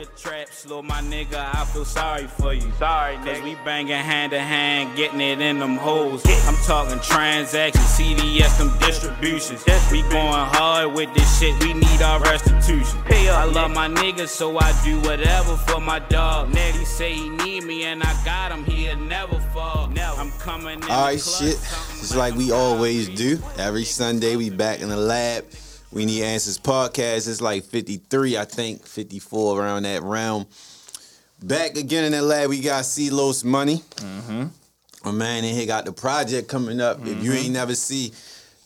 Your trap slow, my nigga, I feel sorry for you. Sorry, Cause we banging hand to hand, getting it in them holes. I'm talking transactions, CDS, them distributions. We going hard with this shit, we need our restitution. I love my niggas, so I do whatever for my dog. He say he need me, and I got him, he'll never fall. Now I'm coming in All right, the clutch, shit. something Just about like we always do. Every Sunday, we back in the lab. We Need Answers podcast. It's like 53, I think, 54 around that realm. Back again in the lab, we got C Los Money. Mm-hmm. My man in here got the project coming up. If Mm-hmm. you ain't never see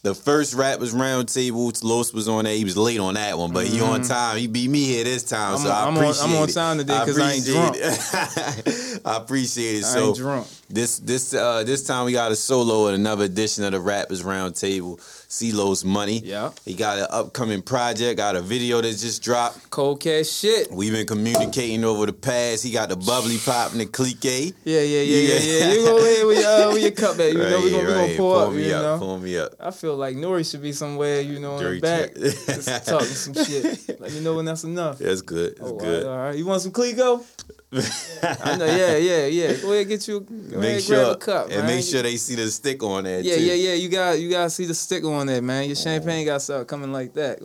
the first Rappers Roundtable, Los was on there. He was late on that one, but he on time. He beat me here this time, Mm-hmm. I'm so on- I I'm on- appreciate I'm on time today 'cause I ain't drunk. I appreciate it. I so ain't drunk. this this uh this time we got a solo and another edition of the Rappers Roundtable. C Los Money. Yeah. He got an upcoming project, got a video that just dropped. Cold cash shit. We've been communicating over the past. He got the bubbly pop and the clique. Yeah, yeah, yeah, yeah, yeah. You go ahead with, uh, with your cup at. You know, we gonna, we gonna pour up, me you up, know. Pour me up. I feel like Nori should be somewhere, you know, in the back, just talking some shit. Let me know when that's enough. That's good. That's Oh, good. right, all right. You want some Clicquot? I know. Yeah, yeah, yeah. Go ahead, get you. Go Make ahead, sure grab a cup, and man. make sure they see the stick on that. Yeah, too. yeah, yeah. You got, you got to see the stick on that, man. Your champagne got start coming like that.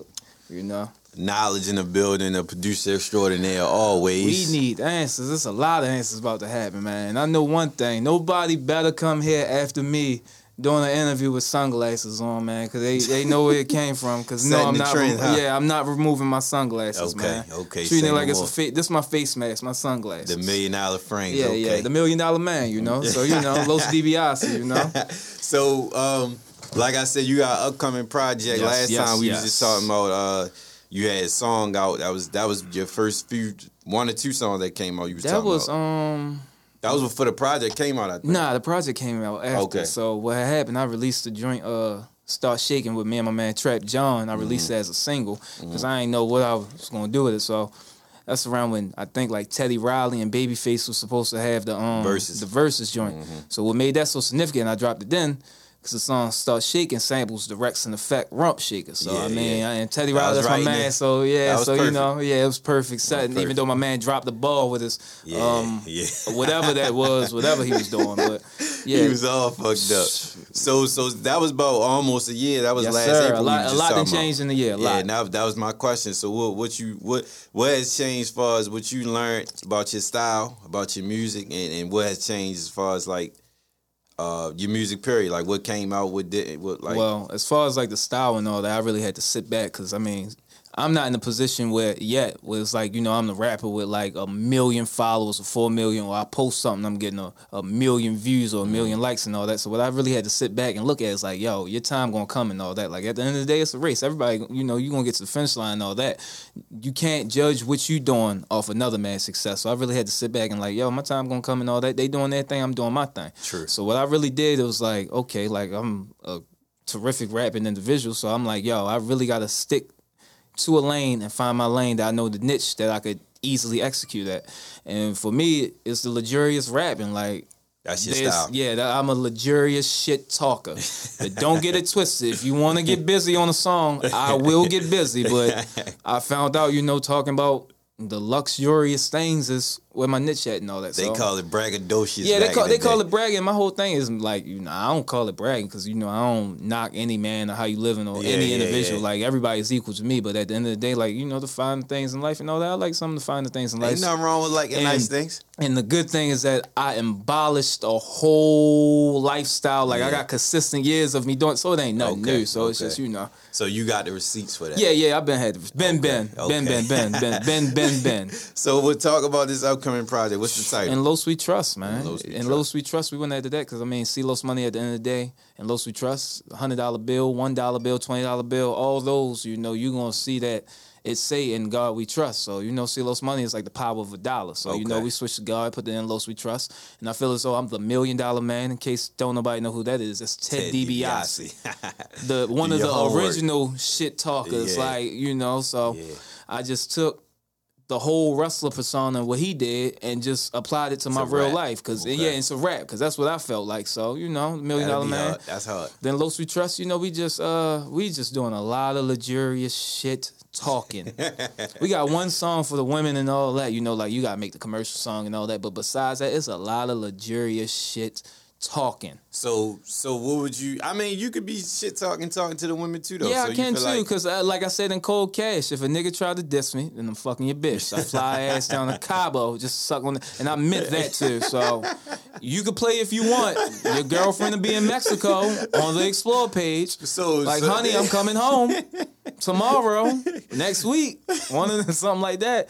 You know, Knowledge in the building, a producer extraordinaire always. we need answers. There's a lot of answers about to happen, man. I know one thing: nobody better come here after me. Doing an interview with sunglasses on, man, because they, they know where it came from. Because no, I'm not. trend, huh? Yeah, I'm not removing my sunglasses, Okay, man. okay, Treating it like it's a fa- This is my face mask, my sunglasses. the million dollar frames. Yeah, okay. yeah, the million dollar man, you know. So you know, Los DiBiase, you know. So, um, like I said, you got an upcoming project. Yes, Last yes, time we yes. was just talking about uh, you had a song out. That was that was your first few one or two songs that came out. You was That talking was about. um that was before the project came out. I think. nah, the project came out after. Okay. So what happened? I released the joint uh Start Shaking with me and my man Trap John. I released Mm-hmm. it as a single because I didn't know what I was gonna do with it. So that's around when I think like Teddy Riley and Babyface was supposed to have the um. Mm-hmm. the verses joint. So what made that so significant? I dropped it then. Cause the song "Start Shaking" samples the Wreckx-N-Effect "Rump Shaker," so Yeah, I mean, yeah. and Teddy Riley, that's right my man. there. So yeah, so you know, yeah, it was perfect setting. Even perfect. though my man dropped the ball with his Yeah, um yeah. whatever that was, whatever he was doing. But yeah, He was all fucked up. So, so that was about almost a year. That was yes, last sir. April. A lot, a lot done changed in the year. A Yeah, now that was my question. So, what, what you, what, what has changed as far as what you learned about your style, about your music, and, and what has changed as far as like, uh, your music period? Like, what came out, what did, what like? well, as far as like the style and all that, I really had to sit back because I mean, I'm not in a position where yet where it's like you know I'm the rapper with like a million followers or four million, or I post something I'm getting a, a million views or a million mm-hmm. likes and all that. So what I really had to sit back and look at is like, yo, your time gonna come and all that. Like at the end of the day, it's a race. Everybody, you know, you gonna get to the finish line and all that. You can't judge what you doing off another man's success. So I really had to sit back and like, yo, my time gonna come and all that. They doing their thing, I'm doing my thing. True. So what I really did it was like, okay, like I'm a terrific rapping individual. So I'm like, yo, I really gotta stick to a lane and find my lane that I know the niche that I could easily execute at. And for me, it's the luxurious rapping. Like that's your there's- style. Yeah, that, I'm a luxurious shit talker. but don't get it twisted. If you want to get busy on a song, I will get busy. But I found out, you know, talking about the luxurious things is where my niche at and all that. They so. call it braggadocious. Yeah, they call in the they call day. it bragging. My whole thing is like, you know, I don't call it bragging because you know I don't knock any man or how you living or Yeah, any yeah, individual. yeah. Like everybody's equal to me, but at the end of the day, like you know, to find things in life and all that, I like some of the finer things in life. Ain't nothing wrong with liking And- nice things. And the good thing is that I abolished a whole lifestyle. Like I got consistent years of me doing, so it ain't nothing Okay, new. So it's just you know, So you got the receipts for that. yeah, yeah. I've been had Ben Ben okay. Ben Ben Ben Ben Ben Ben Ben. So we'll talk about this upcoming project. What's the title? And Los We Trust, man. Low Sweet and Trust. Los We Trust, we went after that because I mean, C Los Money at the end of the day, and Los We Trust, hundred dollar bill, one dollar bill, twenty dollar bill, all those, you know, you are gonna see that it say in God we trust. So you know, C Los Money is like the power of a dollar. So you know, we switched to God, put it in Los We Trust, and I feel as though I'm the million dollar man. In case don't nobody know who that is, it's Ted, Ted DiBiase DiBiase. the one of the original shit talkers, Yeah. like you know. So Yeah. I just took the whole wrestler persona, what he did, and just applied it to my real rap. life. Cause Okay. yeah, it's a rap. Cause that's what I felt like. So you know, million That'll dollar man. hard. That's hard. Then Los We Trust, you know, we just uh we just doing a lot of luxurious shit talking. we got one song for the women and all that, you know, like you gotta make the commercial song and all that. But besides that, it's a lot of luxurious shit talking. So, so what would you? I mean, you could be shit talking, talking to the women too, though. Yeah, so I can too. like- Cause uh, like I said in Cold Cash, if a nigga tried to diss me, then I'm fucking your bitch. I fly ass down to Cabo, just suck on, the, and I meant that too. So you could play if you want. Your girlfriend to be in Mexico on the explore page. So, Like, so- honey, I'm coming home tomorrow, next week, one of something like that.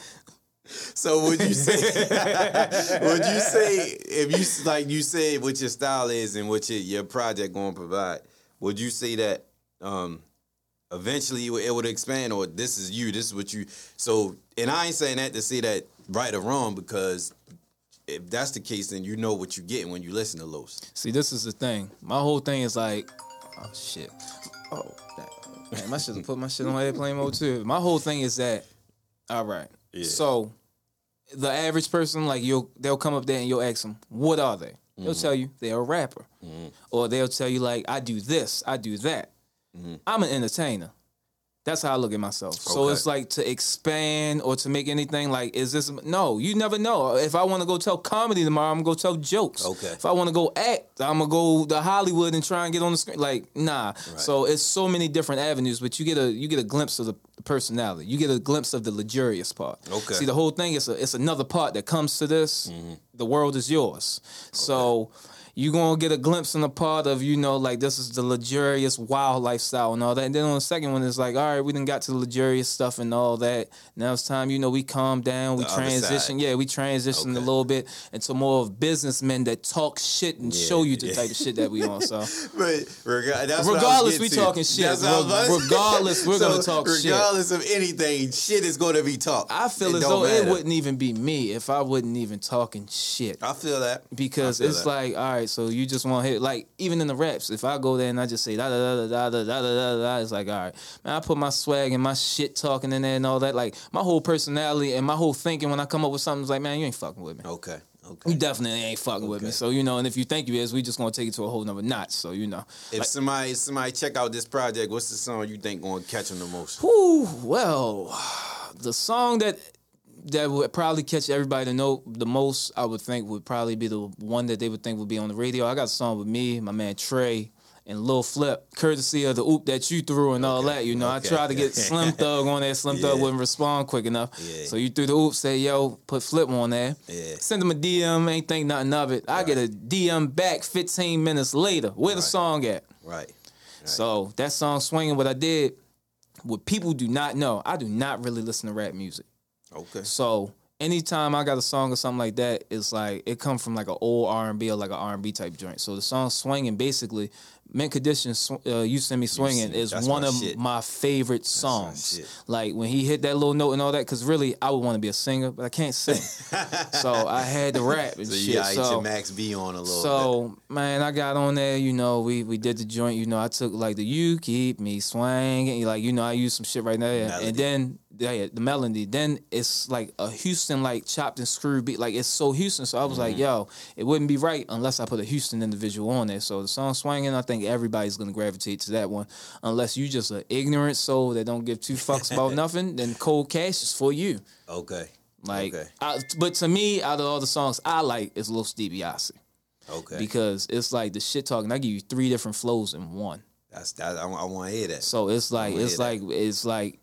So would you say? would you say if you like you said what your style is and what your, your project going to provide? Would you say that um, eventually it would, it would expand, or this is you, this is what you? So, and I ain't saying that to say that right or wrong because if that's the case, then you know what you're getting when you listen to Los. See, this is the thing. My whole thing is like, oh shit. Oh, that, man, I should have put my shit on airplane mode too. My whole thing is that, all right. Yeah. So, the average person, like you'll, they'll come up there and you'll ask them, what are they? They'll Mm-hmm. tell you they're a rapper, or they'll tell you like, I do this, I do that. Mm-hmm. I'm an entertainer. That's how I look at myself. So it's like to expand or to make anything like, is this no? You never know. If I want to go tell comedy tomorrow, I'm gonna go tell jokes. Okay. If I want to go act, I'm gonna go to Hollywood and try and get on the screen. Like, nah. So it's so many different avenues, but you get a you get a glimpse of the personality. You get a glimpse of the luxurious part. Okay. See, the whole thing is a, it's another part that comes to this. Mm-hmm. The world is yours. So. You gonna get a glimpse in the part of you know like this is the luxurious wild lifestyle and all that, and then on the second one it's like all right we done got to the luxurious stuff and all that. Now it's time you know we calm down, we The transition, yeah, we transition a little bit into more of businessmen that talk shit and Yeah, show you the yeah. type of shit that we on. So But rega- that's what I was Regardless, we to. talking shit. That's what I was- Re- regardless, we're gonna talk shit. Regardless of anything, shit is going to be talked. I feel It as though it wouldn't even be me if I wasn't even talking shit. I feel that because feel it's that. like, all right, so you just want to hit like even in the raps. If I go there and I just say da da da da da da da da da, it's like, all right, man, I put my swag and my shit talking in there and all that. Like my whole personality and my whole thinking when I come up with something is like, man, you ain't fucking with me. okay. Okay. You definitely ain't fucking with me. So you know, and if you think you is, we just gonna take it to a whole nother notch. So you know, If like, somebody somebody check out this project, what's the song you think going to catch them the most? Whew, well, the song that that would probably catch everybody to know the most, I would think, would probably be the one that they would think would be on the radio. I got a song with me, my man Trey, and Lil Flip, courtesy of the oop that you threw and all that. You know, okay. I tried to get Slim Thug on there. Slim Thug wouldn't respond quick enough. Yeah. So you threw the oop, say, yo, put Flip on there. Yeah. Send him a DM, ain't think nothing of it. I get a DM back 15 minutes later. Where the song at? Right. So that song swinging, what I did, what people do not know, I do not really listen to rap music. Okay. So anytime I got a song or something like that, it's like it come from like an old R and B or like an R and B type joint. So the song swinging basically. Mint Condition, uh, you send me swinging is that's one my of shit. my favorite songs. shit. Like when he hit that little note and all that, because really I would want to be a singer, but I can't sing. so I had to rap and So shit. you so Max B on a little so man, I got on there. You know, we we did the joint. You know, I took like the "You Keep Me Swinging," like you know, I used some shit right there, Melody. and then yeah, the melody. Then it's like a Houston like chopped and screwed beat. Like it's so Houston. So I was like, Mm-hmm. yo, it wouldn't be right unless I put a Houston individual on there. So the song swinging, I think everybody's gonna gravitate to that one, unless you just an ignorant soul that don't give two fucks about nothing. Then Cold Cash is for you. Okay. Like, okay. I, but to me, out of all the songs I like, is Lil Stevie Okay. because it's like the shit talking. I give you three different flows in one. That's that. I, I want to hear that. So it's like wanna it's like it's like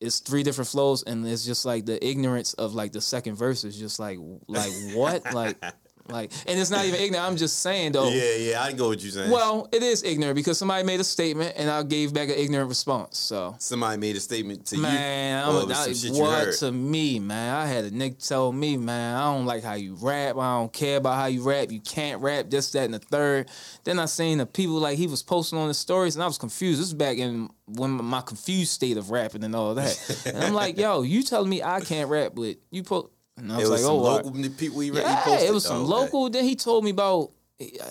it's three different flows, and it's just like the ignorance of like the second verse is just like like what? Like like, and it's not even ignorant. I'm just saying though. yeah, yeah. I go what you saying. Well, it is ignorant because somebody made a statement and I gave back an ignorant response. So. somebody made a statement to Man, you. or I'm it was I, some shit you what to me, man? I had a nigga tell me, man, I don't like how you rap. I don't care about how you rap. You can't rap. This, that, and the third. Then I seen the people like he was posting on the stories, and I was confused. This is back in when my confused state of rapping and all that. and I'm like, yo, you telling me I can't rap, but you put. And I It was, was like, some oh, right. local people he, he Yeah, posted. it was some Oh, okay. local. Then he told me about.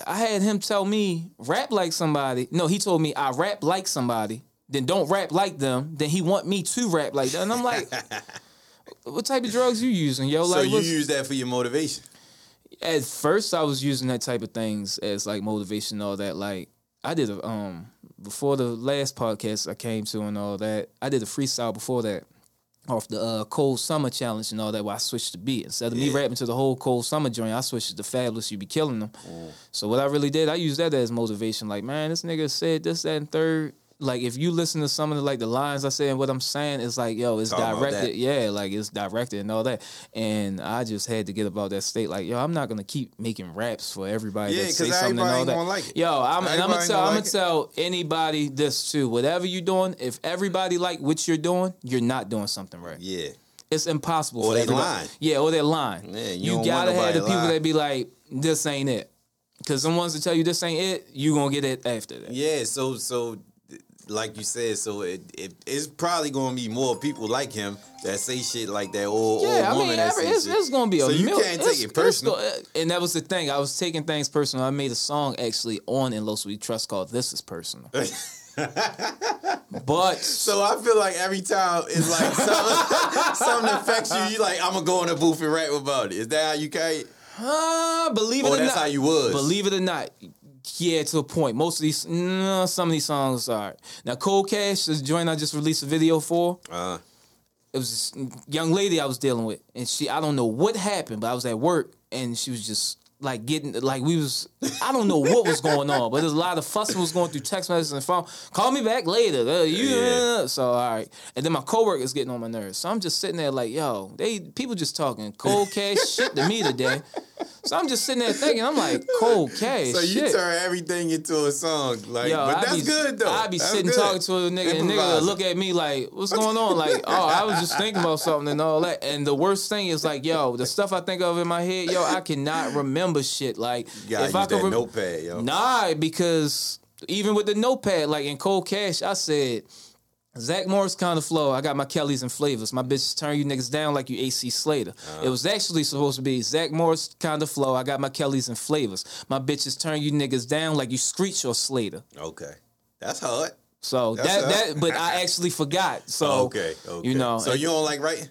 I had him tell me rap like somebody. No, he told me I rap like somebody. Then don't rap like them. Then he want me to rap like them. And I'm like, what type of drugs you using, yo? So you use that for your motivation. at first I was using that type of things as like motivation, and all that. Like I did a um before the last podcast I came to and all that, I did a freestyle before that off the uh, cold summer challenge and all that. Where I switched the beat instead of me rapping to the whole cold summer joint, I switched to Fabolous. You be killing them. So what I really did, I used that as motivation. Like, man, this nigga said this, that, and third. Like, if you listen to some of the like the lines I say and what I'm saying, it's like, yo, it's that. directed. Yeah, like it's directed and all that. And I just had to get about that state. Like, yo, I'm not gonna keep making raps for everybody Yeah, that say 'cause something and everybody all that. gonna like it. Yo, I'm, and I'm gonna tell, I'm like gonna it. tell anybody this too. Whatever you're doing, if everybody like what you're doing, you're not doing something right. Yeah. It's impossible. Or they everybody- lying. Yeah, or they're lying. Yeah, you you gotta have the people lie. that be like, "This ain't it," because the ones that tell you this ain't it, you gonna get it after that. Yeah, so so like you said, so it, it it's probably gonna be more people like him that say shit like that or Yeah, I woman mean, that every, it's, it's gonna be a so you mil- can't take it personal. and that was the thing. I was taking things personal. I made a song actually on In Los We Trust called "This Is Personal," but So I feel like every time it's like something, something affects you, you like I'm gonna go in the booth and rap about it. Is that how you can't? uh, believe it Or or that's not, how you was? Believe it or not, yeah, to a point. Most of these, no, some of these songs are now. Cold Cash, this joint I just released a video for. Uh, it was this young lady I was dealing with, and she I don't know what happened, but I was at work and she was just like getting like we was I don't know what was going on, but there's a lot of fussing was going through text messages and phone. Call me back later. Uh, Yeah. so all right, and then my coworker's getting on my nerves, so I'm just sitting there like yo, they people just talking cold cash shit to me today. So I'm just sitting there thinking, I'm like cold cash. so you shit. turn everything into a song, like, Yo, but I that's be, good though. I be That's sitting good. talking to a nigga, and nigga Improvising. look at me like, "What's going on?" Like, "Oh, I was just thinking about something and all that." And the worst thing is like, yo, the stuff I think of in my head, yo, I cannot remember shit. Like, if I could rem- notepad, yo. nah, because even with the notepad, like in Cold Cash, I said. Zach Morris kind of flow. I got my Kellys and flavors. My bitches turn you niggas down like you AC Slater. Uh-huh. It was actually supposed to be Zach Morris kind of flow. I got my Kellys and flavors. My bitches turn you niggas down like you Screech or Slater. Okay, that's hard. So That's that that, but I actually forgot. So okay, okay. you know, so you don't like writing?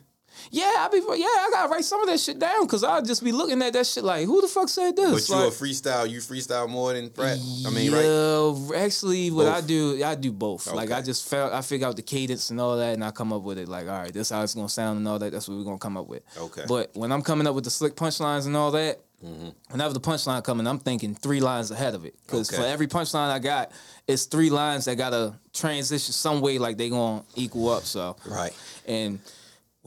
Yeah, I be yeah, I gotta write some of that shit down because I'll just be looking at that shit like, who the fuck said this? But you Like, a freestyle? You freestyle more than rap? I mean, right? actually, what I do, I do both. Like I just felt, I figure out the cadence and all that, and I come up with it. Like, all right, this how it's gonna sound and all that. That's what we're gonna come up with. Okay. But when I'm coming up with the slick punchlines and all that, Mm-hmm. whenever the punchline coming, I'm thinking three lines ahead of it. Because Okay. for every punchline I got, it's three lines that gotta transition some way, like they gonna equal up. So Right. and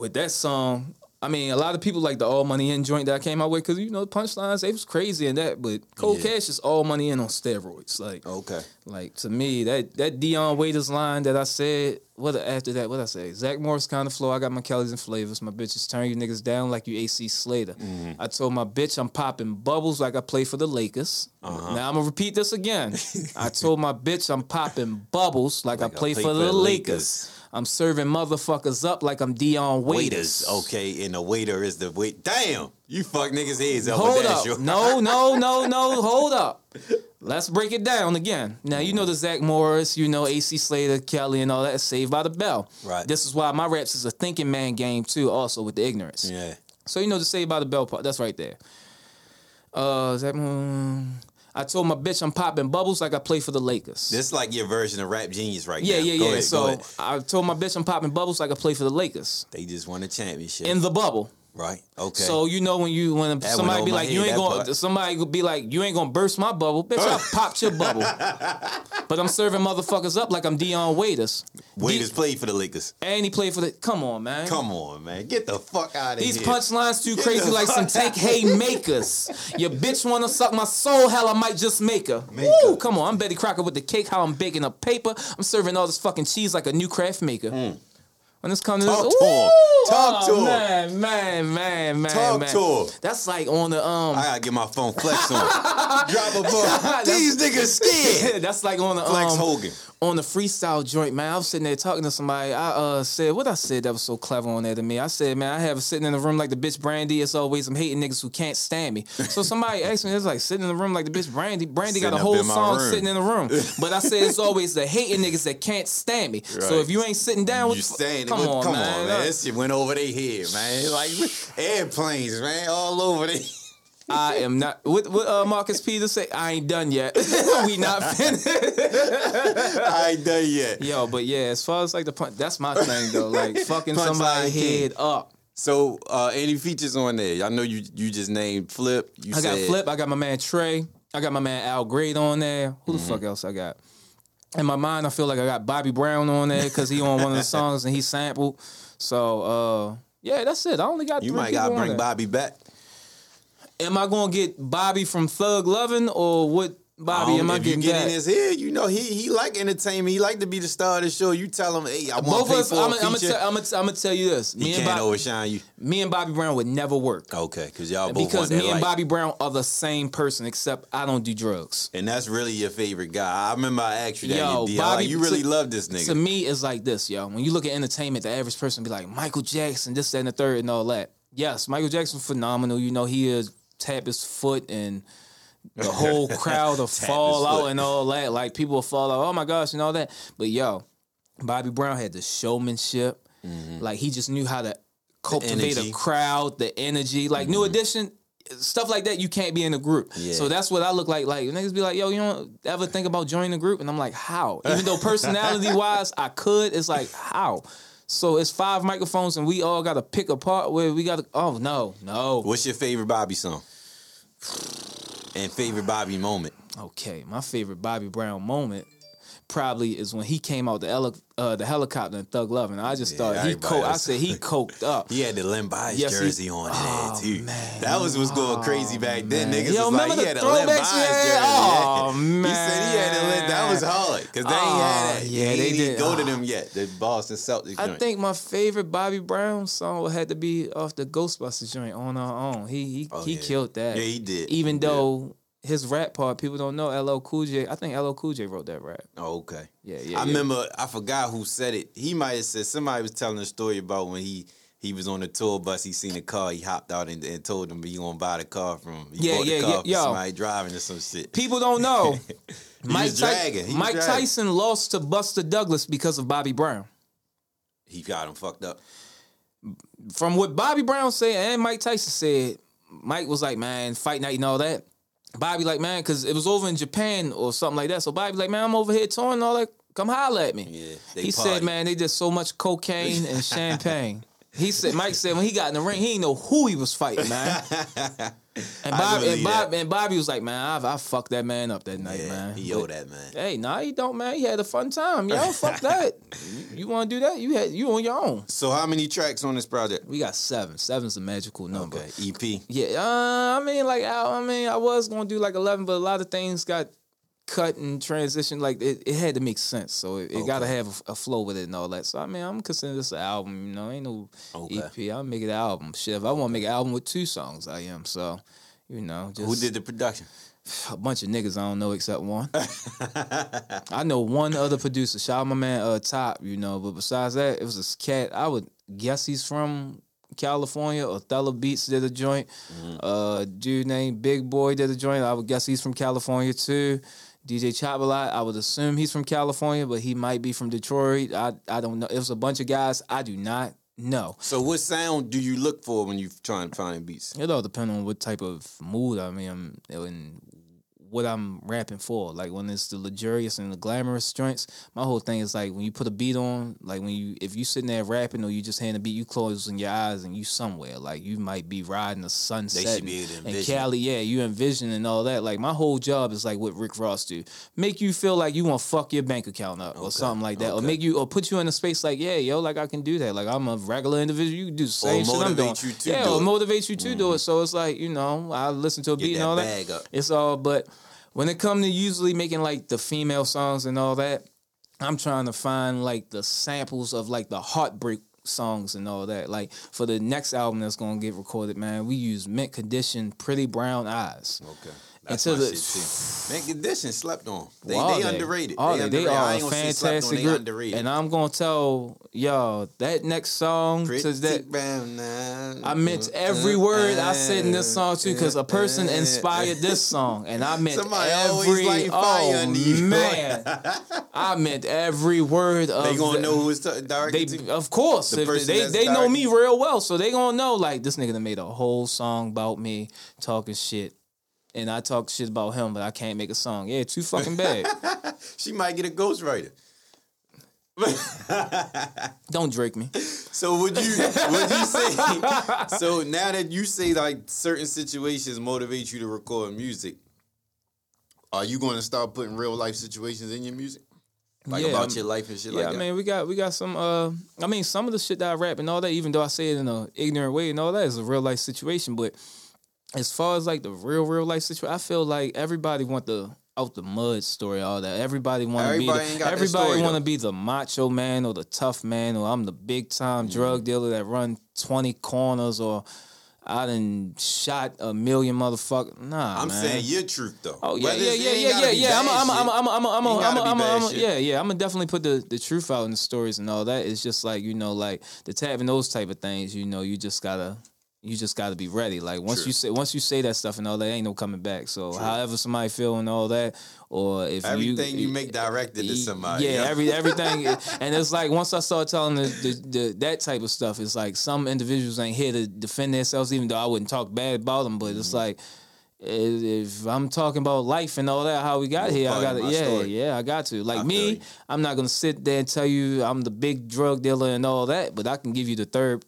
with that song, I mean, a lot of people like the All Money In joint that I came out with because you know punchlines they was crazy and that, but Cold Yeah. Cash is All Money In on steroids. Like, Okay. like to me, that that Dion Waiters line that I said, what after that, what I say? Zach Morris kind of flow. I got my Kellys and flavors. My bitches turn you niggas down like you AC Slater. Mm-hmm. I told my bitch I'm popping bubbles like I play for the Lakers. Uh-huh. Now I'm gonna repeat this again. I told my bitch I'm popping bubbles like, I play for the Lakers. I'm serving motherfuckers up like I'm Dion Waiters. Waiters. Okay, and the waiter is the wait. Damn, you fuck niggas heads up Hold up. No, no, no, no. Hold up. Let's break it down again. Now you know the Zach Morris, you know AC Slater, Kelly, and all that. Saved by the Bell. Right. This is why my raps is a thinking man game too. Also with the ignorance. Yeah. So you know the Saved by the Bell part. That's right there. Uh, Zach. I told my bitch I'm popping bubbles like I play for the Lakers. This is like your version of Rap Genius right yeah, now. yeah, yeah. ahead, so. I told my bitch I'm popping bubbles like I play for the Lakers they just won a championship. in the bubble. Right. Okay. So you know when you when went somebody be like you ain't gonna part. somebody could be like you ain't gonna burst my bubble, bitch. I popped your bubble, but I'm serving motherfuckers up like I'm Dion Waiters. Waiters played for the Lakers. And he played for the. Come on, man. Come on, man. Get the fuck out of These here. These punchlines too Get crazy, like some tank haymakers. Your bitch wanna suck my soul, hell I might just make her. Make Woo, come on, I'm Betty Crocker with the cake, how I'm baking a paper. I'm serving all this fucking cheese like a new craft maker. Mm. When it's coming Hmm. Talk to to him. Talk oh, to him. man, man, man, man, Talk man. to him. That's like on the um. I gotta get my phone flex on. Drop a ball. These niggas scared. That's like on the Flex um, Hogan. On the freestyle joint, man. I was sitting there talking to somebody. I uh said what I said that was so clever on there to me. I said, man, I have a sitting in the room like the bitch Brandy. It's always I'm hating niggas who can't stand me. So somebody asked me, it's like sitting in the room like the bitch Brandy. Brandy got a whole song room. sitting in the room. But I said it's always the hating niggas that can't stand me. So if you ain't sitting down with You saying come on, come man. on, man. That shit went over their head, man. Like airplanes, man, all over they. I am not. What, what uh, Marcus Peters say? I ain't done yet. we not finished. I ain't done yet. Yo, but yeah, as far as like the punch, that's my thing though. Like fucking Punchline somebody head up. So, uh, any features on there? I know you you just named Flip. You I got Flip. I got my man Trey. I got my man Al Grade on there. Who the Mm-hmm. fuck else I got? In my mind, I feel like I got Bobby Brown on there because he on one of the songs and he sampled. So uh, yeah, that's it. I only got You might gotta bring. Bobby back. Am I gonna get Bobby from Thug Loving or what? Bobby, Um, am I if you getting get that? in his head, you know he he like entertainment. He like to be the star of the show. You tell him, hey, I want to pay for I'm gonna I'm gonna I'm gonna tell you this. he Me and can't Bobby, overshine you. me and Bobby Brown would never work Okay, because y'all both because me and light. Bobby Brown are the same person, except I don't do drugs. And that's really your favorite guy. I remember I asked you that. Yo, Bobby, Like, you really to- love this nigga. To me, it's like this, yo. When you look at entertainment, the average person be like Michael Jackson, this, that, and the third, and all that. Yes, Michael Jackson phenomenal. You know, he is tap his foot and the whole crowd will fall out and all that. Like people will fall out. Oh my gosh, and all that. But yo, Bobby Brown had the showmanship. Like he just knew how to cultivate a crowd, the energy. Like New Edition. Stuff like that, you can't be in a group. Yeah. So that's what I look like. Like niggas be like, "Yo, you don't ever think about joining a group?" And I'm like, "How?" Even though personality wise, I could. It's like how. So it's five microphones, and we all got to pick a part where we got to. Oh no, no. What's your favorite Bobby song? And favorite Bobby moment? Okay, my favorite Bobby Brown moment probably is when he came out the heli- uh, the helicopter and Thug Love, and I just Yeah, thought he everybody co- I said he coked up. He had the his Yes, he- jersey on in Oh, too. man. That was what's going crazy back then. man. Niggas Yo, was like, he had a jersey. he? Oh, He said he had a. That was man. hard because they Oh, had that. yeah, he they ain't did. go to Oh. them yet. The Boston Celtics. I joint. think my favorite Bobby Brown song had to be off the Ghostbusters joint on our own. He he, Oh, he yeah. killed that. Yeah, he did. Even He did. His rap part, people don't know LL Cool J. I think LL Cool J wrote that rap. Oh, okay. Yeah, yeah. I yeah. remember. I forgot who said it. He might have said somebody was telling a story about when he. He was on the tour bus. He seen a car. He hopped out and, and told him he gonna buy the car from. He Yeah, bought yeah, the car yeah, from yo. somebody driving or some shit. People don't know. Mike, Ty- dragging. He was Mike. Tyson lost to Buster Douglas because of Bobby Brown. He got him fucked up. From what Bobby Brown said and Mike Tyson said, Mike was like, man, fight night and all that. Bobby like, man, because it was over in Japan or something like that. So Bobby like, man, I'm over here touring all that. Come holler at me. Yeah, he party. said, man, they did so much cocaine and champagne. He said, Mike said when he got in the ring, he didn't know who he was fighting, man. And I Bobby, and, Bob, and Bobby was like, man, I, I fucked that man up that night, Yeah, man. he owed that man. Hey, nah, he don't, man. He had a fun time. Yo, fuck that. You, you want to do that? You had you on your own. So how many tracks on this project? We got seven. Seven's a magical number. Okay, EP. Yeah, uh, I mean, like, I, I mean, I was gonna do like eleven, but a lot of things got cut and transition Like, it, it had to make sense, so it, it got to have a, a flow with it and all that. So, I mean, I'm considering this an album. You know, ain't no Okay. EP. I'll make it an album. Shit, if I want to make an album with two songs, I am. So, you know, just Who did the production? a bunch of niggas I don't know except one. I know one other producer. Shout out my man uh Top, you know, but besides that, it was this cat. I would guess he's from California. Othello Beats did a joint. Uh dude named Big Boy did a joint. I would guess he's from California too. DJ Chopalot, I would assume he's from California, but he might be from Detroit. I I don't know. It was a bunch of guys I do not know. So what sound do you look for when you trying to find beats? It all depends on what type of mood I mean I'm and what I'm rapping for. Like when it's the luxurious and the glamorous joints, my whole thing is like when you put a beat on, like when you if you sitting there rapping or you just hand a beat, you closing your eyes and you somewhere. Like you might be riding the sunset They should be able to in envision. Cali, yeah, you envision and all that. Like my whole job is like what Rick Ross do. Make you feel like you want to fuck your bank account up or something like that. Or make you or put you in a space like, yeah, yo, like I can do that. Like I'm a regular individual. You can do the same shit I'm doing. you to yeah, do or it. motivate you to do mm-hmm. it. So it's like, you know, I listen to a beat and all that that. up. It's all but when it comes to usually making like the female songs and all that, I'm trying to find like the samples of like the heartbreak songs and all that. Like for the next album that's gonna get recorded, man, we use mint condition, pretty brown eyes. Okay. That's Into my the- shit too. Man, condition slept on. They, Well, they are underrated. Are they, they, underrated. they I are ain't a gonna say slept on, fantastic they group. underrated. And I'm gonna tell y'all that next song to that. I meant every word I said in this song too, because a person inspired this song, and I meant Somebody every. Oh man, I meant every word of. They gonna the- know who it's t- directed They, of course, The they they know me real well, so they gonna know like this nigga done made a whole song about me talking shit, and I talk shit about him, but I can't make a song. Yeah, too fucking bad. She might get a ghostwriter. Don't Drake me. So would you would you say so now that you say like certain situations motivate you to record music, are you going to start putting real life situations in your music? Like Yeah, about I'm- your life and shit Yeah, like I mean, we got we got some. uh I mean, some of the shit that I rap and all that, even though I say it in a ignorant way and all that, is a real life situation. But as far as like the real real life situation, I feel like everybody want the out the mud story, all that. Everybody want to be. Everybody The, everybody want to be the macho man or the tough man or I'm the big time Mm-hmm. drug dealer that run twenty corners or. I done shot a million motherfuckers. Nah, I'm man. saying your truth though. Oh yeah, Whether yeah, yeah, yeah, yeah, yeah. I'm, I'm, I'm. I'm, I'm, I'm, I'm, I'm, I'm, yeah, yeah. I'm gonna definitely put the, the truth out in the stories and all that. It's just like you know, like the tapping those type of things. You know, you just gotta, you just gotta be ready. Like once True. you say, once you say that stuff and all that, ain't no coming back. So however somebody feel and all that, or if Everything you, you make directed to somebody. yeah, yo. every everything, and it's like once I start telling the, the, the that type of stuff, it's like some individuals ain't here to defend themselves, even though I wouldn't talk bad about them. But Mm-hmm. it's like if I'm talking about life and all that, how we got You're here, I got to yeah, story. yeah, I got to. Like I me. I'm not gonna sit there and tell you I'm the big drug dealer and all that, but I can give you the third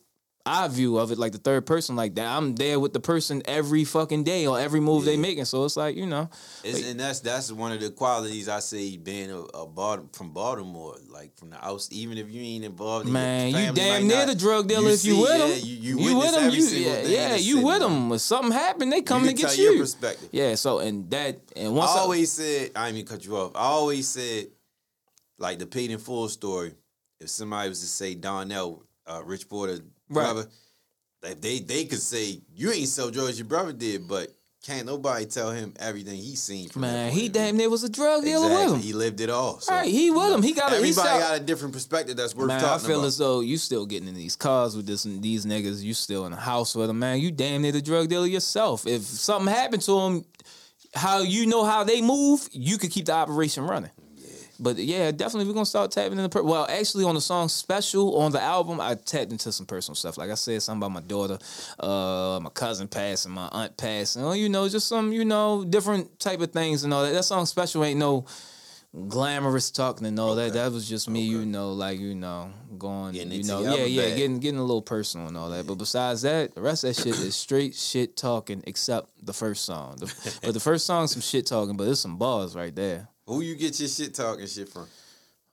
eye view of it, like the third person, like that. I'm there with the person every fucking day or every move they Yeah. making. So it's like you know, It's, and that's that's one of the qualities I say being a, a from Baltimore, like from the outs. Even if you ain't involved, in Man, your you damn near the drug dealer if you see, with yeah. You, you, you with them. you yeah, yeah you with him. If something happened, they come to get tell you. your perspective. Yeah, so and that and once I I, always said, I mean cut you off. I always said, like the paid in full story. If somebody was to say Donnell, uh, Rich Porter brother, like they they could say you ain't sell drugs, your brother did, but can't nobody tell him everything he seen. From man, he damn near was a drug dealer Exactly. with him. He lived it all. So, Right, he with him. He got he everybody sell- got a different perspective that's worth Man, I feel about. as though you still getting in these cars with this these niggas. You still in the house with them, man. You damn near the drug dealer yourself. If something happened to him, how you know how they move, you could keep the operation running. But yeah, definitely we're gonna start tapping into. Per- well, actually, on the song "Special" on the album, I tapped into some personal stuff. Like I said, something about my daughter, uh, my cousin passing, my aunt passing. Oh, you know, just some you know different type of things and all that. That song "Special" ain't no glamorous talking and all that. Okay. That was just me, you know, like you know, going, you know, yeah, yeah, bag. getting getting a little personal and all that. But besides that, the rest of that shit is straight shit talking, except the first song. The, but the first song's some shit talking, but there's some bars right there. Who you get your shit talking shit from?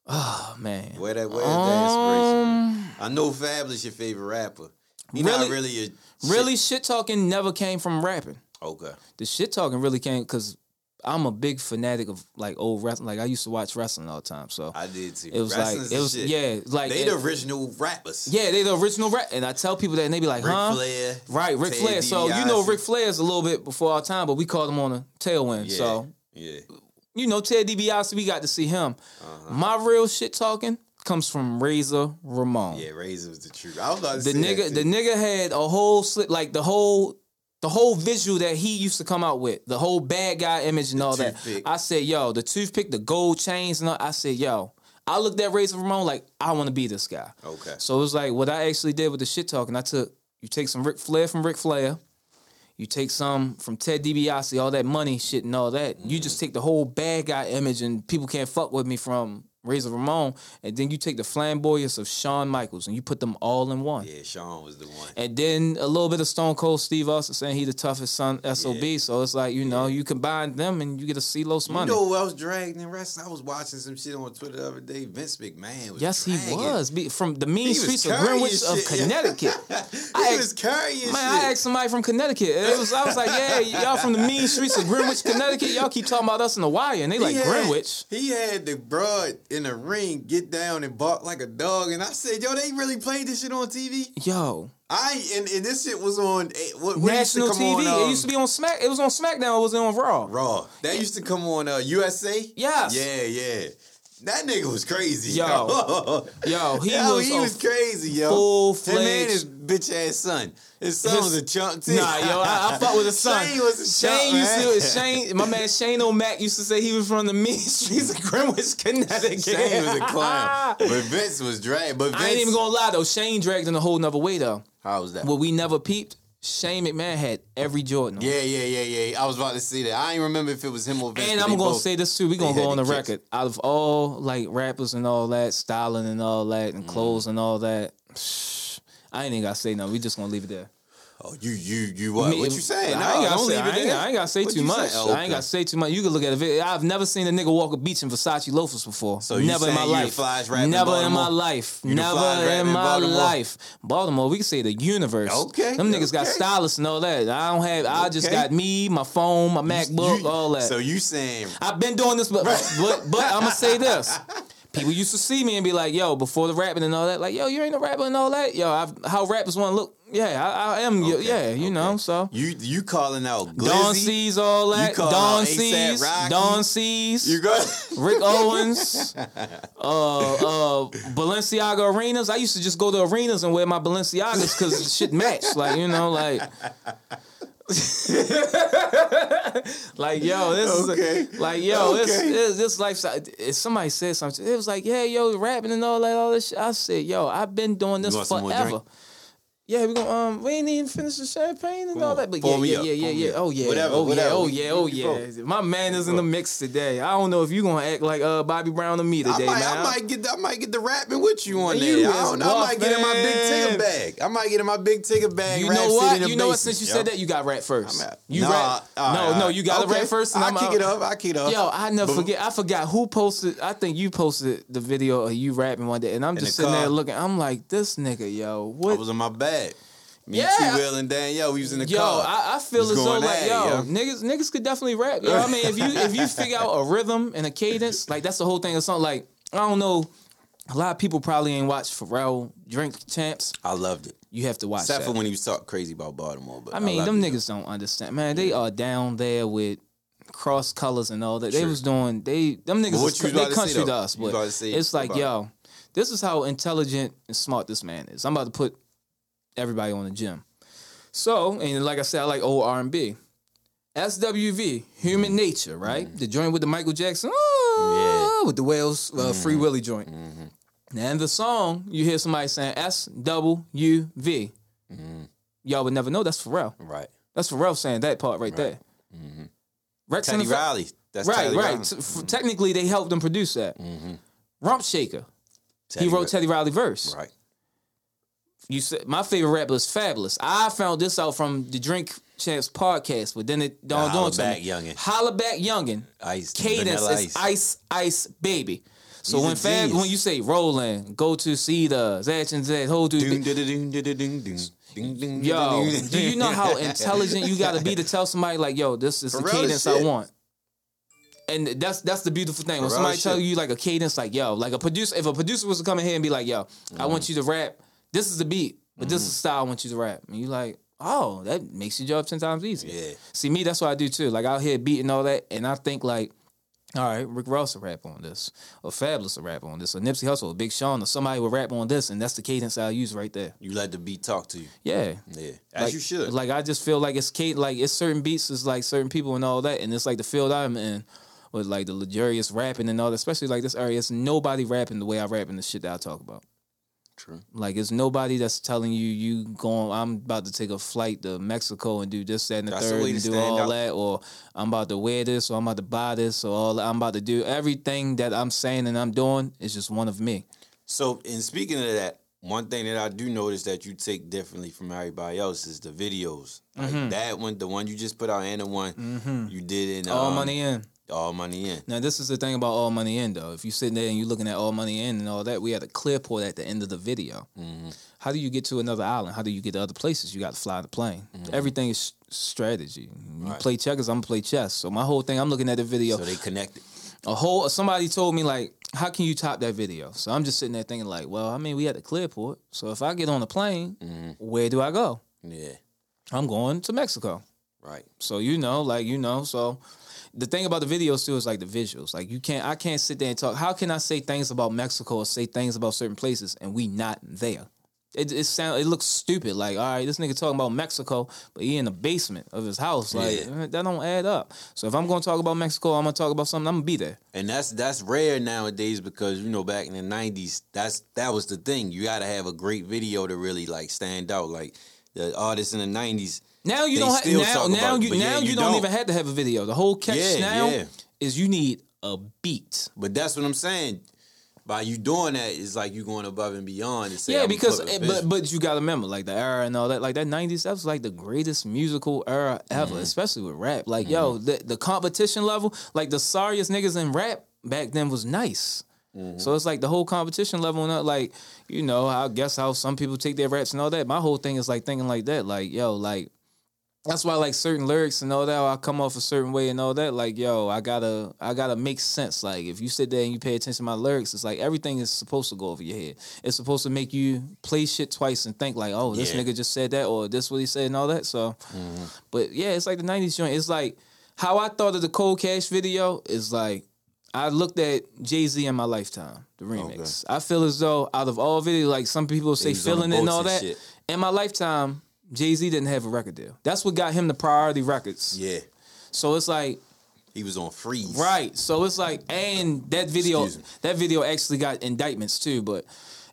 Oh man, Where that where's that inspiration? Um, from? I know Fabolous your favorite rapper. He Really- not really shit- really shit talking never came from rapping. okay. The shit talking really came because I'm a big fanatic of like old wrestling. Like I used to watch wrestling all the time, so I did too. it was like it was shit. yeah, like they it- the original rappers. yeah, they the original rap. And I tell people that and they be like, Ric huh? Flair, Right, Ric Ted Flair. So you know DiBiase. Ric Flair's a little bit before our time, but we called him on a tailwind. Yeah. So yeah, you know Ted DiBiase, we got to see him. Uh-huh. My real shit talking comes from Razor Ramon. yeah. Razor was the truth. I was about to the say nigga, that the nigga had a whole slip, like the whole. The whole visual that he used to come out with, the whole bad guy image and all that. I said, yo, the toothpick, the gold chains, and all, I said, yo, I looked at Razor Ramon like I want to be this guy. Okay. So it was like what I actually did with the shit talking. I took you take some Ric Flair from Ric Flair, you take some from Ted DiBiase, all that money shit and all that. You just take the whole bad guy image and people can't fuck with me from Razor Ramon, and then you take the flamboyance of Shawn Michaels and you put them all in one. Yeah, Shawn was the one. And then a little bit of Stone Cold Steve Austin saying he the toughest son SOB. Yeah. So it's like, you know, you combine them and you get a C Los You money. know who else dragged in wrestling? I was watching some shit on Twitter the other day. Vince McMahon was yes, he dragging. was. Be- From the mean streets of Greenwich of shit, yeah. Connecticut. he I was carrying Man, shit. I asked somebody from Connecticut. It was, I was like, yeah, y'all from the mean streets of Greenwich, Connecticut. Y'all keep talking about us in the wire, and they like had- Greenwich. He had the broad in in the ring get down and bark like a dog, and I said, "Yo, they really played this shit on TV." Yo, I and, and this shit was on eh, what, what national used to come TV. On, um, it used to be on Smack. It was on SmackDown. It was on Raw. Raw. That used to come on uh, USA. Yes. Yeah, yeah. That nigga was crazy. Yo. Yo, he Yo, was he was crazy, yo. and his bitch ass son. His son His- was a chump too. Nah, yo, I, I fuck with his son. Shane was a Shane chump, used to, man. Shane, my man Shane O'Mac used to say he was from the mean streets of Greenwich, Connecticut. Shane was a clown, but Vince was dragged. But Vince, I ain't even gonna lie though. Shane dragged in a whole nother way though. How was that? What we never peeped. Shane McMahon had every Jordan. on. yeah, yeah, yeah, yeah. I was about to say that. I ain't remember if it was him or Vince. And I'm gonna both- say this too. We gonna go on the the kicks. record. Out of all like rappers and all that, styling and all that, and mm-hmm. clothes and all that, I ain't even gotta say nothing. We just gonna leave it there. Oh, you, you, you what? Me- what you saying? I No, ain't gotta say. leave I ain't, there. I ain't gotta say What too much. saying? Oh, I ain't okay. gotta say too much. You can look at a video. I've never seen a nigga walk a beach in Versace loafers before. So you never in my you life. rapper in Never in my life. You Never in in my Baltimore? life. Baltimore. We can say the universe. Okay, Them niggas got stylists and all that. I don't have. I just Okay. got me, my phone, my MacBook, You- all that. So you saying I've been doing this, but but, but I'm gonna say this. People used to see me and be like, "Yo," before the rapping and all that, like, "Yo, you ain't a rapper and all that." Yo, I've, how rappers want to look? Yeah, I, I am. Okay, yeah, you know. So you you calling out Glizzy? Don sees all that. Don out A$AP sees. Rocky? Don sees. You go. Rick Owens, uh, uh, Balenciaga arenas. I used to just go to arenas and wear my Balenciagas because shit matched. Like you know, like, like yo, this Okay. is like yo, this Okay. this, this lifestyle. If somebody said something, it was like, yeah, yo, rapping and all that, all this shit. I said, yo, I've been doing this want some more forever. Yeah, we gonna um we ain't even finish the champagne and Come all that, but yeah, yeah, yeah, yeah, yeah. Oh yeah, Whatever, oh whatever. yeah, oh yeah, oh yeah. My man is in the mix today. I don't know if you gonna act like uh Bobby Brown or me I today, might, man. I might get I might get the rapping with you on Man, there. I, don't know, I might get in my big ticket bag. I might get in my big ticket bag. You know what? You know what? Since you yo. said that, you got rap 1st I'm out. You Nah, rap? no, no, you got to Okay. rap first. And I I'm kick it up. I kick it up. Yo, I never forget. I forgot who posted. I think you posted the video of you rapping one day, and I'm just sitting there looking. I'm like, this nigga, yo, I what? was in my bag. Me, Yeah. T. Will, and Danielle, we was in the Yo, car. I, I feel as though like yo, yo. niggas niggas could definitely rap. Yo, I mean, if you if you figure out a rhythm and a cadence, like that's the whole thing of something. Like I don't know, a lot of people probably ain't watched Pharrell Drink Champs. I loved it. You have to watch Except that. for when he was talking crazy about Baltimore. But I mean, loved them it, niggas don't understand, man. They are down there with cross colors and all that. They was doing they them niggas what is, you was they to say, country to though? us, You but to say it's like yo, this is how intelligent and smart this man is. I'm about to put everybody on the gym. So, and like I said, I like old R and B. SWV, Human Nature, right? Mm-hmm. The joint with the Michael Jackson, ah, with the whales, uh, Free Mm-hmm. Willy joint. And the song, you hear somebody saying S W V. Y'all would never know that's Pharrell. Right. That's Pharrell saying that part right, there. Rex Teddy and Riley. That's right, Teddy right. F- technically, they helped them produce that. Rump Shaker. Teddy he wrote Teddy Riley verse. Right you said my favorite rapper is Fabolous. I found this out from the Drink Champs podcast, but then it don't do it to back me. Youngin. Holla back youngin. Ice cadence is ice. ice ice baby. So He's when Fab when you say rolling, go to see the Z and Z. hold Yo, do you know how intelligent you gotta be to tell somebody like, yo, this is For the cadence shit. I want? and that's that's the beautiful thing. When somebody tell you like a cadence, like yo, like a producer, if a producer was to come in here and be like, yo, mm-hmm. I want you to rap this is the beat, but this is the mm-hmm. style I want you to rap," and you're like, "Oh, that makes your job ten times easier." Yeah. See me, that's what I do too. Like out here beating all that, and I think like. All right, Rick Ross will rap on this, or Fabolous will rap on this, or Nipsey Hussle, or Big Sean, or somebody will rap on this, and that's the cadence I'll use right there. You let the beat talk to you. Yeah, Yeah. As like, you should. Like I just feel like it's Kate, like it's certain beats is like certain people and all that, and it's like the field I'm in with like the luxurious rapping and all that, especially like this area. It's nobody rapping the way I rap in the shit that I talk about. True. Like it's nobody that's telling you you going. I'm about to take a flight to Mexico and do this, that, and the That's third, way and do all out. that, or I'm about to wear this, or I'm about to buy this, or all that. I'm about to do everything that I'm saying and I'm doing is just one of me. So, in speaking of that, one thing that I do notice that you take differently from everybody else is the videos. Like Mm-hmm. that one, the one you just put out, and the one you did in All um, money in. All money in. Now this is the thing about all money in though. If you sitting there and you looking at all money in and all that, we had a clear port at the end of the video. How do you get to another island? How do you get to other places? You got to fly the plane. Everything is strategy. You Right. play checkers, I'm gonna play chess. So my whole thing, I'm looking at the video. So they connected. A whole somebody told me like how can you top that video? So I'm just sitting there thinking like, well, I mean, we had the Clearport. So if I get on a plane, Mm-hmm. where do I go? Yeah. I'm going to Mexico. Right. So you know, like you know, so the thing about the videos too is like the visuals. Like you can't, I can't sit there and talk. How can I say things about Mexico or say things about certain places and we not there? It it sound it looks stupid. Like all right, this nigga talking about Mexico, but he in the basement of his house. Like Yeah. Eh, that don't add up. So if I'm gonna talk about Mexico, I'm gonna talk about something. I'm gonna be there. And that's that's rare nowadays because you know back in the nineties, that's that was the thing. You got to have a great video to really like stand out. Like the artists in the nineties. Now you They don't have now now you now yeah, you, you don't, don't. even have to have a video. The whole catch Yeah, now yeah. is you need a beat. But that's what I'm saying. By you doing that, it's like you going above and beyond. And Yeah, because it, but but you got to remember like the era and all that. Like that '90s, that was like the greatest musical era ever, Mm-hmm. especially with rap. Like yo, the the competition level, like the sorriest niggas in rap back then was nice. Mm-hmm. So it's like the whole competition level, and like you know, I guess how some people take their raps and all that. My whole thing is like thinking like that, like yo, like that's why like certain lyrics and all that I come off a certain way and all that like yo I gotta I gotta make sense like if you sit there and you pay attention to my lyrics it's like everything is supposed to go over your head it's supposed to make you play shit twice and think like oh this Yeah. nigga just said that or this what he said and all that so mm-hmm. but yeah it's like the 90s joint it's like how I thought of the Cold Cash video is like I looked at Jay Z in my lifetime, the remix. I feel as though out of all videos, like some people say was on the feeling it and all that, shit. in my lifetime, Jay Z didn't have a record deal. That's what got him the priority records. yeah, So it's like he was on freeze. right. So it's like, and that video, that video actually got indictments too. But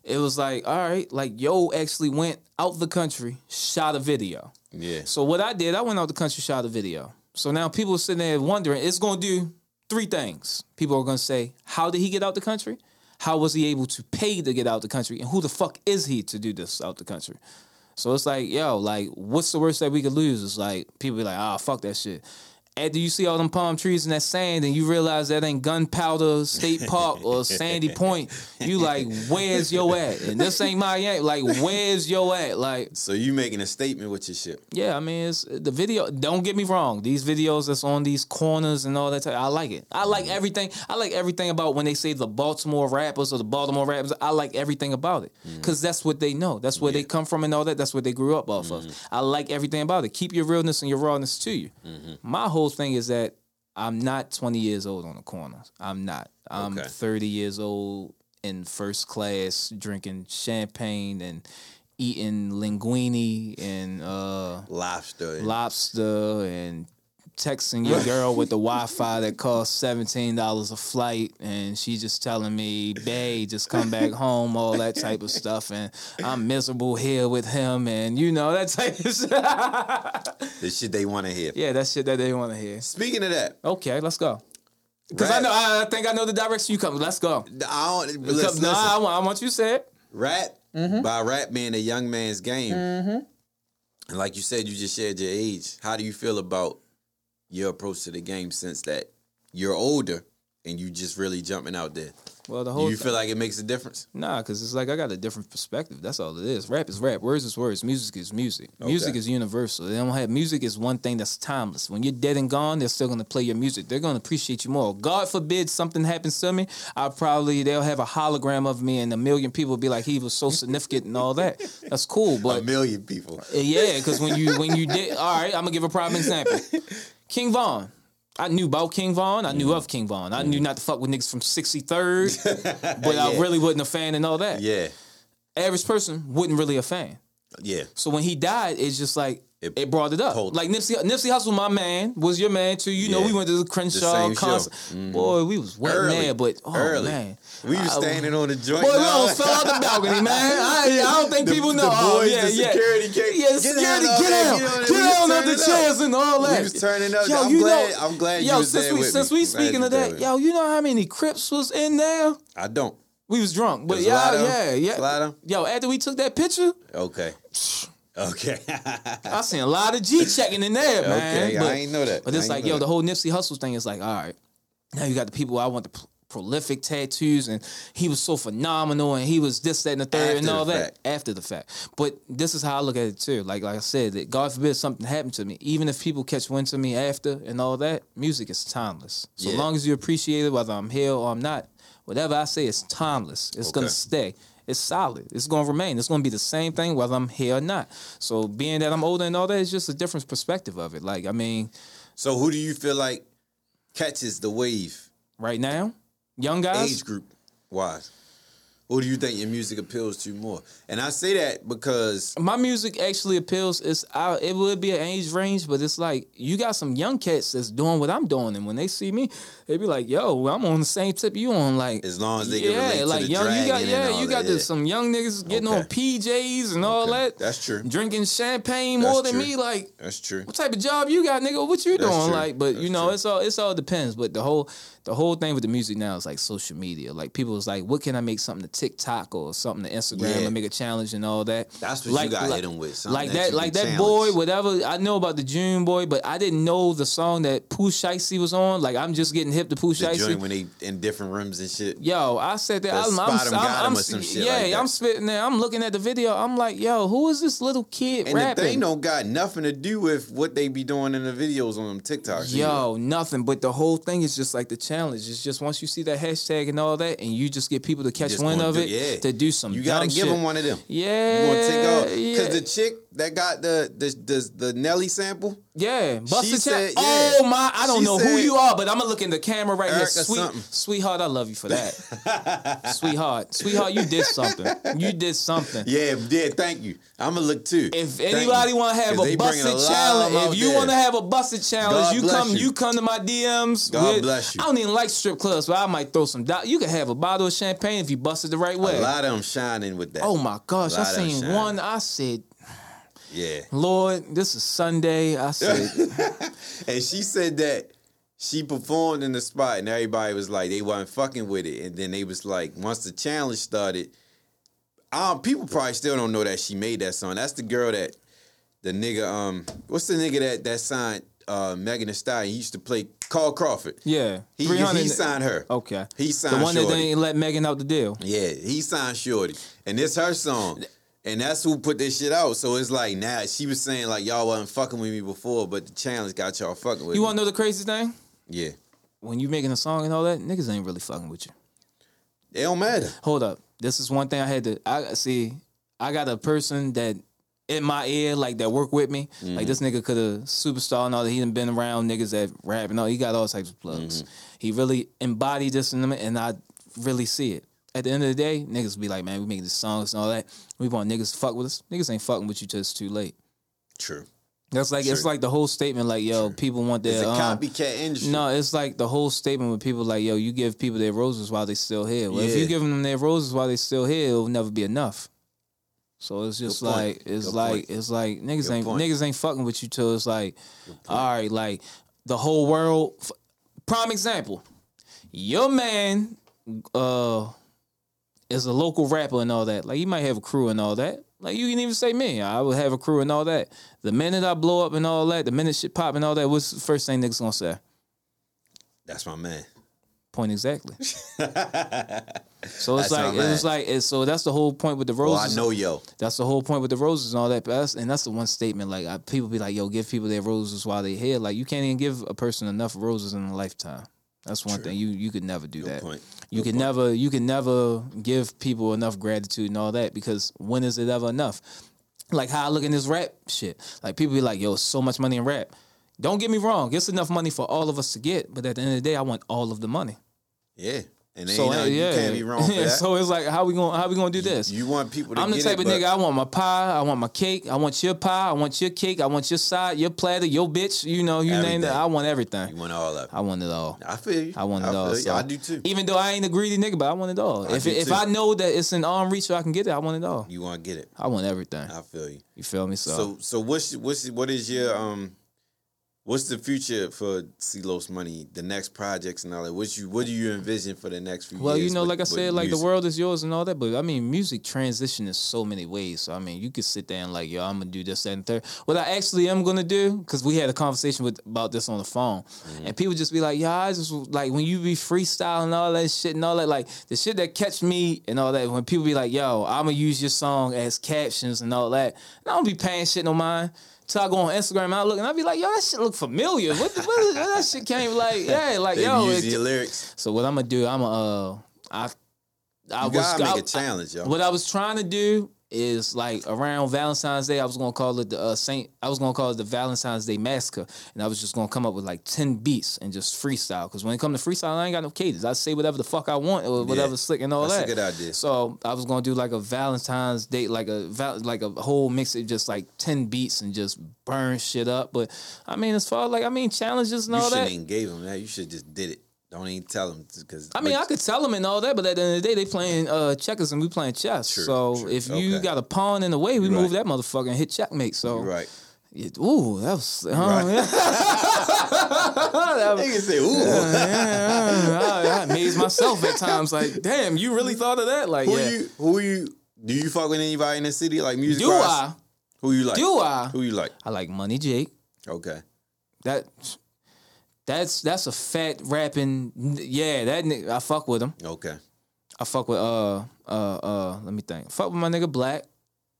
it was like, all right, like yo actually went out the country, shot a video. Yeah. So what I did, I went out the country, shot a video. So now people are sitting there wondering, it's going to do three things. People are going to say, how did he get out the country? How was he able to pay to get out the country? And who the fuck is he to do this out the country? So it's like, yo, like, what's the worst that we could lose? It's like people be like, ah, fuck that shit. After you see all them palm trees and that sand, and you realize that ain't Gunpowder State Park or Sandy Point, you like, where's your at? And this ain't Miami. Like, where's your at? Like, So you making a statement with your shit. yeah, I mean, it's the video. Don't get me wrong; these videos that's on these corners and all that. Type, I like it. I like mm-hmm. everything. I like everything about when they say the Baltimore rappers or the Baltimore rappers. I like everything about it mm-hmm. because that's what they know. That's where they come from and all that. That's what they grew up off of. Mm-hmm. I like everything about it. Keep your realness and your rawness to you. My whole thing is that I'm not 20 years old on the corner. I'm not. I'm Okay. 30 years old in first class drinking champagne and eating linguine and uh Lobster. lobster and texting your girl with the Wi-Fi that costs seventeen dollars a flight, and she just telling me, "Babe, just come back home," all that type of stuff, and I'm miserable here with him, and you know that type of shit. the shit they want to hear. yeah, that shit that they want to hear. Speaking of that, Okay, let's go. Because I know, I think I know the direction you come. Let's go. I don't. Listen, nah, I want, I want you it. rap Mm-hmm. by rap being a young man's game. And like you said, you just shared your age. How do you feel about your approach to the game since that you're older and you just really jumping out there? Well, the whole you feel like it makes a difference? Nah, because it's like I got a different perspective. That's all it is. Rap is rap. Words is words. Music is music. Music is universal. They don't have music is one thing that's timeless. When you're dead and gone, they're still gonna play your music. They're gonna appreciate you more. God forbid something happens to me, I probably they'll have a hologram of me and a million people will be like he was so significant and all that. That's cool, but A million people. yeah, because when you when you did, all right, I'm gonna give a prime example. King Von. I knew about King Von. I knew mm. of King Von. I knew not to fuck with niggas from 63rd, but I really wasn't a fan and all that. Yeah. Average person wasn't really a fan. Yeah. So when he died, it's just like It it, brought it up. Like Nipsey, Nipsey Hussle, my man, was your man too. You know, Yeah. we went to the Crenshaw show. concert. Mm-hmm. Boy, we was wet Early. there, but oh Early. man, We was I- standing on the joint. Boy, we almost fell out the balcony, man. I, I don't think The- people the know. oh, boys, yeah, the yeah. security came- Yeah, the Get security, get out, get on it. get out of the chairs and all that. We was turning up. Yo, I'm you glad- know- I'm glad you yo, was since there we since we speaking of that, yo, you know how many Crips was in there? I don't. We was drunk, but yeah, lot of 'em? yeah, yeah. There's a lot of 'em? Yo, after we took that picture, Okay. Okay. I seen a lot of G checking in there, man. Okay, I ain't know that. But it's like, yo, that. the whole Nipsey Hussle thing is like, all right, now you got the people I want the p- prolific tattoos and he was so phenomenal and he was this that and the third After and all that fact. after the fact. But this is how I look at it too. Like like I said, that God forbid something happened to me. Even if people catch wind to me after and all that, music is timeless. So Yeah. long as you appreciate it, whether I'm here or I'm not, whatever I say is timeless. It's gonna stay. It's solid. It's gonna remain. It's gonna be the same thing whether I'm here or not. So being that I'm older and all that, it's just a different perspective of it. Like I mean, So who do you feel like catches the wave? right now, young guys. age group wise? Who do you think your music appeals to more? And I say that because my music actually appeals. It's I, it would be an age range, but it's like you got some young cats that's doing what I'm doing, and when they see me, they be like, "Yo, I'm on the same tip you on." Like as long as they can yeah, relate like to the young, you got yeah, you got that, this, some young niggas getting on PJs and all that. That's true. Drinking champagne That's more than true. me, like. That's true. What type of job you got, nigga? What you That's doing? true. Like, but you know, true. it's all it's all depends. But the whole the whole thing with the music now is like social media. Like people is like, what can I make something to TikTok or something to Instagram Yeah. and make a challenge and all that. That's what you like, gotta like, hit 'em with, Like that that, like can that boy, whatever. I know about the June boy, but I didn't know the song that Pooh Shiesty was on. Like I'm just getting hip to Pooh joint when they in different rooms and shit. Yo, I said that. I'm, I'm, 'em I'm, I'm- yeah, like. I'm spitting there. I'm looking at the video. I'm like, yo, who is this little kid And rapping? the thing don't got nothing to do with what they be doing in the videos on them TikToks. either. Yo, nothing. But the whole thing is just like the challenge. It's just once you see that hashtag and all that, and you just get people to catch wind of do- it yeah. to do some. You gotta give shit. them one of them. Yeah, You want to take off yeah. because the chick that got the the the, the Nelly sample. Yeah, Busta said- Oh yeah. my! I don't She know who you are, but I'm gonna look in the camera right Eric or here. Sweet, something. sweetheart, I love you for that. sweetheart, sweetheart, you did something. You did something. Yeah, yeah. Thank you. I'm gonna look too. If Thank anybody want to have a busted challenge, if you want to have a busted challenge, God you come, you. you. come to my DMs. God with- bless you. I don't even like strip clubs, but I might throw some. Do- you can have a bottle of champagne if you bust it the right way. a lot of them shining with that. Oh my gosh! I Lot of them seen one. I said, yeah. Lord, this is Sunday. I said, And she said that she performed in the spot, and everybody was like, they wasn't fucking with it. And then they was like, once the challenge started, um, people probably still don't know that she made that song. That's the girl that the nigga, um, what's the nigga that that signed uh Megan Thee Stallion? He used to play Carl Crawford. yeah, He, he signed her. Okay, He signed the one that didn't let Megan out the deal. Yeah, he signed Shorty. And it's her song. And that's who put this shit out. So it's like now she was saying like y'all wasn't fucking with me before, but the challenge got y'all fucking with You me. want to know the crazy thing? yeah. When you making a song and all that, niggas ain't really fucking with you. It don't matter. Hold up. This is one thing I had to. I see. I got a person that in my ear, like that work with me. Like mm-hmm. this nigga could have superstar and all that. He done been around niggas that rap and all. He got all types of plugs. Mm-hmm. He really embodied this in them, and I really see it. At the end of the day, niggas be like, man, we making these songs and all that. We want niggas to fuck with us. Niggas ain't fucking with you till it's too late. True. That's like it's like the whole statement, like yo, people want It's their a um, copycat industry. no, it's like the whole statement with people like, yo, you give people their roses while they still here. Well, if you give them their roses while they still here, it'll never be enough. So it's just Good point. like it's Good like point. it's like niggas Good ain't point. niggas ain't fucking with you till it's like, all right, like the whole world. Prime example, your man, uh, is a local rapper and all that. Like you might have a crew and all that. Like you can even say me, I would have a crew and all that. The minute I blow up and all that, the minute shit pop and all that, what's the first thing niggas gonna say? That's my man. Point exactly. so it's That's like not it's like it's so that's the whole point with the Well, I know yo. That's the whole point with the roses and all that. That's, and that's the one statement. Like I, people be like, "Yo, give people their roses while they here." Like you can't even give a person enough roses in a lifetime. That's one thing you you could never do that. point. You Good can point. never you can never give people enough gratitude and all that because when is it ever enough? Like how I look in this rap shit. Like people be like, "Yo, so much money in rap." Don't get me wrong. It's enough money for all of us to get, but at the end of the day, I want all of the money. Yeah. And So ain't uh, yeah, you can't be wrong that. so it's like, how we gonna how we gonna do this? you want people to get I'm the type it, of nigga. I want my pie. I want my cake. I want your pie. I want your cake. I want your side, your platter, your bitch. You know, you name it. I want everything. you want it all of it. I want it all. I feel you. I want it all. so- I do too. Even though I ain't a greedy nigga, but I want it all. I if do if. I know that it's in arm reach, so I can get it, I want it all. You want to get it. I want everything. I feel you. You feel me? So, So so what's what's what is your um What's the future for C-Los Money? The next projects and all that. What you what do you envision for the next few Well, years? Well, you know, with- like I said, like the world is yours and all that, but I mean, music transition in so many ways. So I mean, you could sit there and like, yo, I'm gonna do this that, and third. What I actually am gonna do, because we had a conversation with about this on the phone, Mm-hmm. and people just be like, yeah, I just like when you be freestyling all that shit and all that, like the shit that catch me and all that. When people be like, yo, I'm gonna use your song as captions and all that, and I don't be paying shit no mind. Till I go on Instagram and I look and I be like, yo, that shit look familiar. What, the, what that shit came like, yeah, like They yo. it- your lyrics. so what I'm gonna do, I'm gonna uh, I, I You was gotta make I- a challenge, yo. What I was trying to do is like around Valentine's Day, I was gonna call it the uh, Saint. I was gonna call it the Valentine's Day Massacre, and I was just gonna come up with like ten beats and just freestyle. Because when it comes to freestyle, I ain't got no cadence. I say whatever the fuck I want or whatever Yeah. slick and all that. That's a good idea. So I was gonna do like a Valentine's Day, like a val- like a whole mix of just like ten beats and just burn shit up. But I mean, as far as like I mean challenges and all that. You all shouldn't gave him that. You should just did it. Don't even tell them because I mean, I could tell them and all that, but at the end of the day, they playing uh, checkers and we playing chess. True, so true. if you Okay. got a pawn in the way, we Right. move that motherfucker and hit checkmate. So right. Yeah, ooh, that was. Uh, Nigga say, ooh. yeah, I, I amaze myself at times. Like, damn, you really thought of that? Like, Who yeah. you? Who you? Do you fuck with anybody in the city like music? do wise? I? Who you like? Do I? Who you like? I like Money Jake. Okay. That. That's that's a fat rapping. Yeah, that nigga, I fuck with him. Okay. I fuck with uh uh uh. Let me think. Fuck with my nigga Black.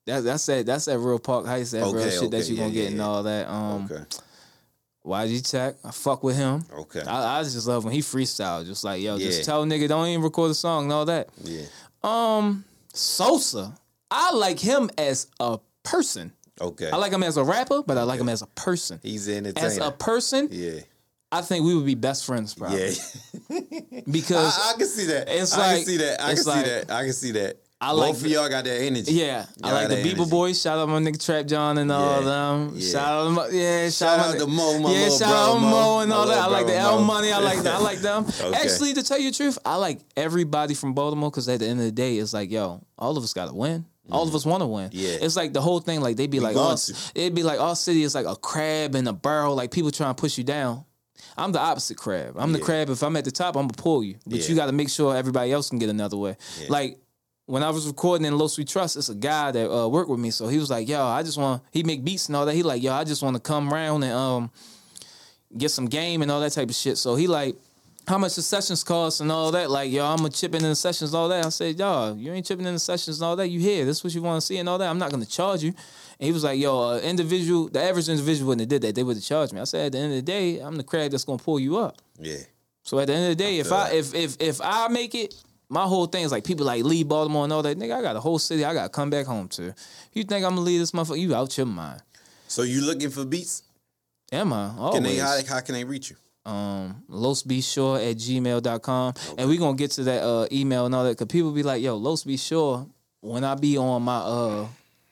That, that's that. That's that real park heist. That real Okay, shit that okay, you gonna yeah, get yeah, and all that. Um, Okay. YG Tech. I fuck with him. Okay. I, I just love when he freestyle. Just like yo, Yeah. just tell nigga don't even record a song and all that. yeah. Um, Sosa. I like him as a person. Okay. I like him as a rapper, but I like him as a person. He's an entertainer. As a person, yeah. I think we would be best friends, probably. Yeah. Because I, I can see that. It's I like- can see that. I can see like- that. I can see that. I Both like of y'all got that energy. Yeah, I Y'all like the that energy. Boys. Shout out my nigga Trap John and all Yeah, them. yeah. Shout out, my, yeah, shout, Shout out out to Mo, my yeah, shout out Mo, Mo. and all that. I like the L Money. I like I like them. Okay. Actually, to tell you the truth, I like everybody from Baltimore because at the end of the day, it's like, yo, all of us got to win. All of mm. us want to win. Yeah. It's like the whole thing. Like they'd be like, going oh, to. it'd be like our city is like a crab in a barrel. Like people trying to push you down. I'm the opposite crab. I'm the crab. If I'm at the top, I'm gonna pull you. But Yeah. you got to make sure everybody else can get another way. Like when I was recording in Los We Trust, it's a guy that uh, worked with me. So he was like, "Yo, I just want." He make beats and all that. He like, "Yo, I just want to come around and um get some game and all that type of shit." So he like, "How much the sessions cost and all that?" Like, "Yo, I'm gonna chip in the sessions all that." I said, "Yo, you ain't chipping in the sessions and all that. You here? This is what you want to see and all that. I'm not gonna charge you." And he was like, "Yo, uh, individual, the average individual wouldn't have did that. They would have charged me." I said, "At the end of the day, I'm the crab that's gonna pull you up." Yeah. So at the end of the day, if I that. if if if I make it, my whole thing is like people like leave Baltimore and all that. Nigga, I got a whole city I gotta come back home to. You think I'm gonna leave this motherfucker? You out your mind. So you looking for beats? Am I? Always. Can they how, how can they reach you? um losbshore at gmail.com. And we're gonna get to that uh email and all that because people be like, yo, Los Be Sure, when I be on my uh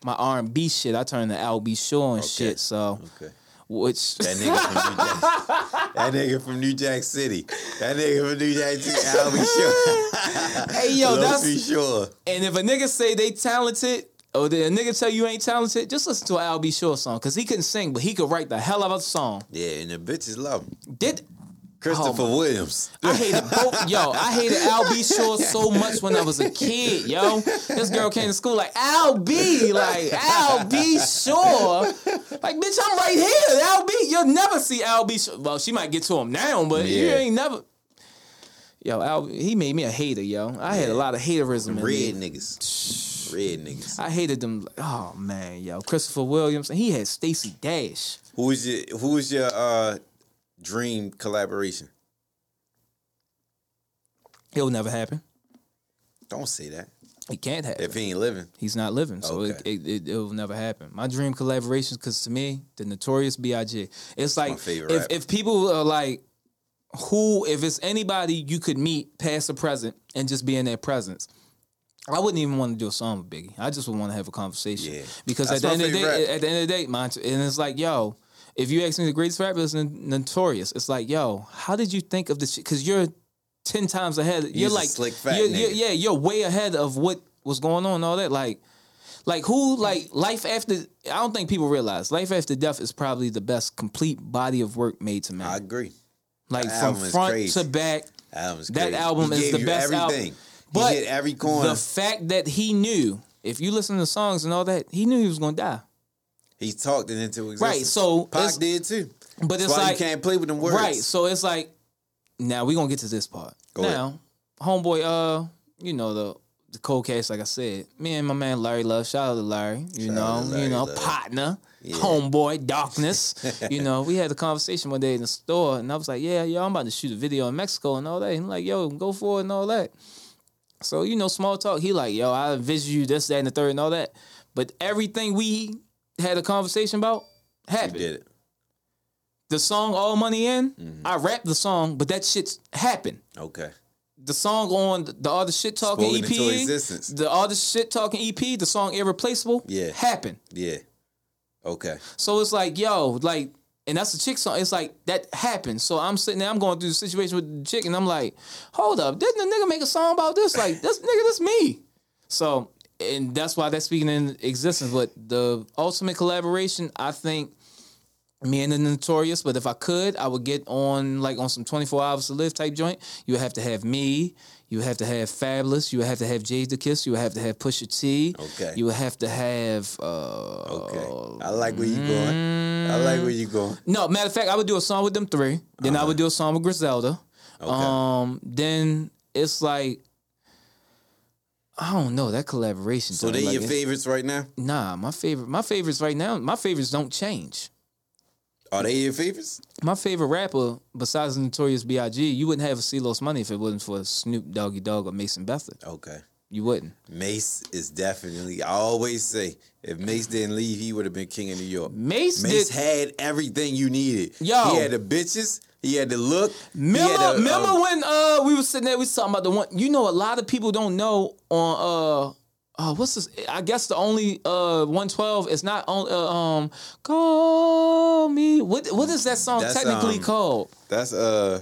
my R and B shit, I turn to Al B Sure and shit. So Okay. which That nigga from New Jack. that nigga from New Jack City. That nigga from New Jack City. I'll be sure. Hey yo, that's be sure. And if a nigga say they talented, or a nigga tell you ain't talented, just listen to an Al B. Sure song. Cause he couldn't sing, but he could write the hell of a song. Yeah, and the bitches love him. Did Christopher Oh, Williams. I hated both yo, I hated Al B. Sure so much when I was a kid, yo. This girl came to school like Al B, like Al B. Sure. Like, bitch, I'm right here. Al B. You'll never see Al B. Sure. Well, she might get to him now, but you ain't never. Yo, Al, he made me a hater, yo. I had a lot of haterism. Red niggas. Red niggas. I hated them. Oh man, yo, Christopher Williams, and he had Stacey Dash. Who is your who is your uh dream collaboration? It'll never happen. Don't say that. It can't happen. If he ain't living. He's not living, so Okay. it, it, it will never happen. My dream collaborations, because to me, the Notorious B.I.G. It's like if rapper. if people are like, who if it's anybody you could meet past or present and just be in their presence. I wouldn't even want to do a song with Biggie. I just would want to have a conversation. Yeah. Because That's at the end of the day, rap. at the end of the day, and it's like, yo, if you ask me the greatest rapper is notorious, it's like, yo, how did you think of this? Because you're ten times ahead. You're He's a like, slick fat you're- you're- yeah, you're way ahead of what was going on and all that. Like, Like who like life after I don't think people realize life after death is probably the best complete body of work made to man. I agree. like that from front to back. That album He is the best album. But he hit every corner. The fact that he knew, if you listen to songs and all that, he knew he was gonna die. He talked it into existence. Right, so Pac did too. But That's it's why like you can't play with them words. Right. So it's like now we're gonna get to this part. Go ahead. now, homeboy, uh, you know the the cold case, like I said, me and my man Larry Love, shout out to Larry, you Shout know, Larry you know, Love. partner, homeboy, darkness. you know, we had a conversation one day in the store and I was like, Yeah, yo, I'm about to shoot a video in Mexico and all that. And like, yo, go for it and all that. So, you know, small talk, he like, yo, I envision you this, that, and the third and all that. But everything we had a conversation about happened did it. the song All Money In, Mm-hmm. I rapped the song, but that shit's happened. Okay. The song on the All the Shit Talking Spoken EP, the All the Shit Talking EP, the song Irreplaceable, Yeah. happened. Yeah. Okay. So it's like, yo, like, and that's the chick song. It's like that happened. So I'm sitting there, I'm going through the situation with the chick, and I'm like, hold up, didn't the nigga make a song about this? Like, this nigga, this me. So, and that's why that's speaking in existence. But the ultimate collaboration, I think, me and the Notorious. But if I could, I would get on like on some 24 hours to live type joint. You would have to have me. You would have to have Fabolous. You would have to have Jadakiss. You would have to have Pusha T. Okay. You would have to have. uh Okay. I like where you going. I like where you going. no, matter of fact, I would do a song with them three. Then I would do a song with Griselda. Okay. Um, then it's like I don't know that collaboration. so they like, your favorites right now? Nah, my favorite, my favorites right now. My favorites don't change. Are they your favorites? My favorite rapper, besides the Notorious B.I.G., you wouldn't have a C Los Money if it wasn't for Snoop Doggy Dogg or Mason Betha. Okay. You wouldn't. Mase is definitely. I always say, if Mase didn't leave, he would have been king of New York. Mase, Mase did. had everything you needed. Yo. he had the bitches. He had the look. Remember, the, remember um, when uh we was sitting there, we was talking about the one. You know, a lot of people don't know on uh. Uh, what's this? I guess the only uh 112 is not on uh, um call me. What what is that song That's, technically um, called? That's uh,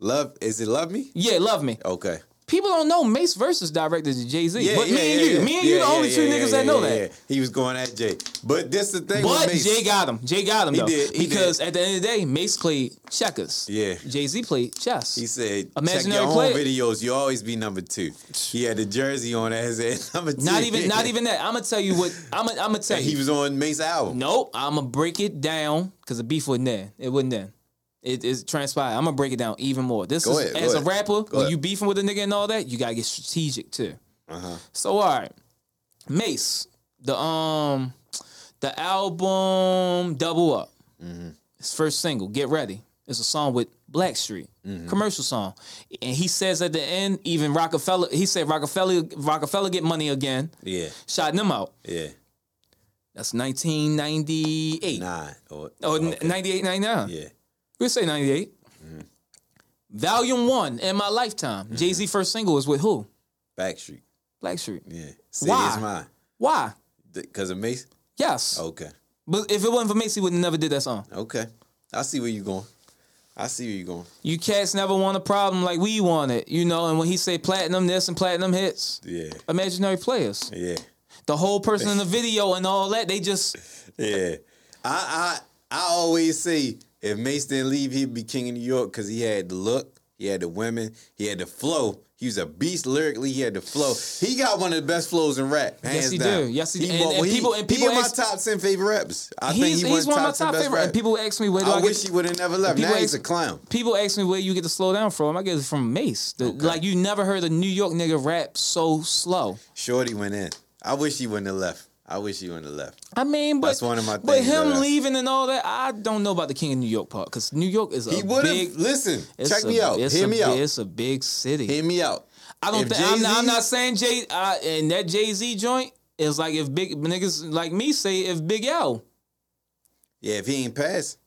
love. Is it love me? Yeah, love me. Okay. People don't know Mase versus directed to Jay Z. Yeah, but yeah, me and you, me and you, the only two niggas that know that. He was going at Jay, but this the thing But Mase. Jay got him. Jay got him He though. did, he because did. at the end of the day, Mase played checkers. Yeah. Jay Z played chess. He said, Imaginary check your own videos. You always be number two. He had the jersey on as a number two. not even not even that. I'm gonna tell you what I'm gonna I'm gonna tell And you. he was on Mase's album. Nope, I'm gonna break it down because the beef wasn't there. It wasn't there. It is transpired. I'm gonna break it down even more. This Go is ahead, go as a ahead. rapper, when ahead. you beefing with a nigga and all that, you gotta get strategic too. Uh-huh. So all right, Mase, the um, the album Double Up, Mm-hmm. his first single, Get Ready. It's a song with Blackstreet, Mm-hmm. commercial song, and he says at the end, even Rockefeller, he said Rockefeller, Rockefeller get money again, Yeah, shouting them out. yeah. That's 1998. Nine. Or, Oh, okay. 98, 99. Yeah. We'll say 98. Mm-hmm. Volume one in my lifetime. Mm-hmm. Jay Z first single was with who? Backstreet. Blackstreet. Yeah. City Why? is mine. Why? Because of Mase? Yes. Okay. But if it wasn't for Macy, would never did that song. Okay. I see where you going. I see where you going. You cats never want a problem like we wanted, you know. And when he say platinum this and platinum hits, Yeah. imaginary players, Yeah. the whole person in the video and all that, they just Yeah. I I I always say if Mase didn't leave, he'd be king of New York because he had the look, he had the women, he had the flow. He was a beast lyrically. He had the flow. He got one of the best flows in rap. Hands Yes, he down. do. Yes, he do. And- and people- and people he in my top ten favorite rappers. I he's, think he he's one of my top favorite. And people ask me where do I, I, get wish he would have never left. Now he's a clown. People ask me where you get the slow down from. I get it from Mase. The- Like you never heard a New York nigga rap so slow. Shorty went in. I wish he wouldn't have left. I wish you wouldn't have left. I mean, but That's one of my But him leaving and all that, I don't know about the King of New York part because New York is a He would big. have. Listen, check a- me out. It's Hear a, me out. It's a big city. Hear me out. I don't think I'm, not- I'm not saying Jay uh, and that Jay Z joint is like if big niggas like me say if Big L, Yeah, if he ain't passed,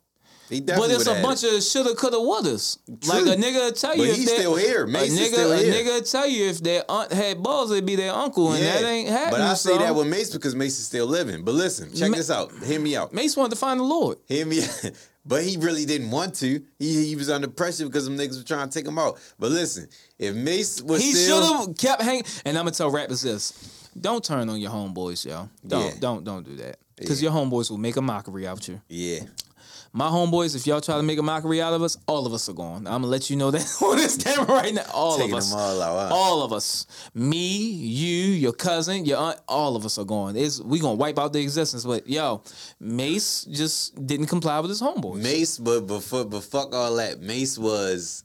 but it's a bunch it. of shoulda coulda wouldas. Like a nigga tell you But if he's they- still here. Mase is nigga, still a here. nigga tell you if their aunt had balls, it'd be their uncle, and that ain't happening. But I say so. that with Mase because Mase is still living. But listen, check Ma- this out. Hear me out. Mase wanted to find the Lord. Hear me out. But he really didn't want to. He he was under pressure because them niggas were trying to take him out. But listen, if Mase was He should have kept hanging. And I'm gonna tell rappers this: don't turn on your homeboys, yo. Don't Yeah. don't don't do that because your homeboys will make a mockery out you. Yeah. My homeboys, if y'all try to make a mockery out of us, all of us are gone. I'm gonna let you know that on this camera right now. All Taking of us, all out. all of us, me, you, your cousin, your aunt, all of us are gone. It's we gonna wipe out the existence. But yo, Mase just didn't comply with his homeboys. Mase, but but, fuck- but fuck all that. Mase was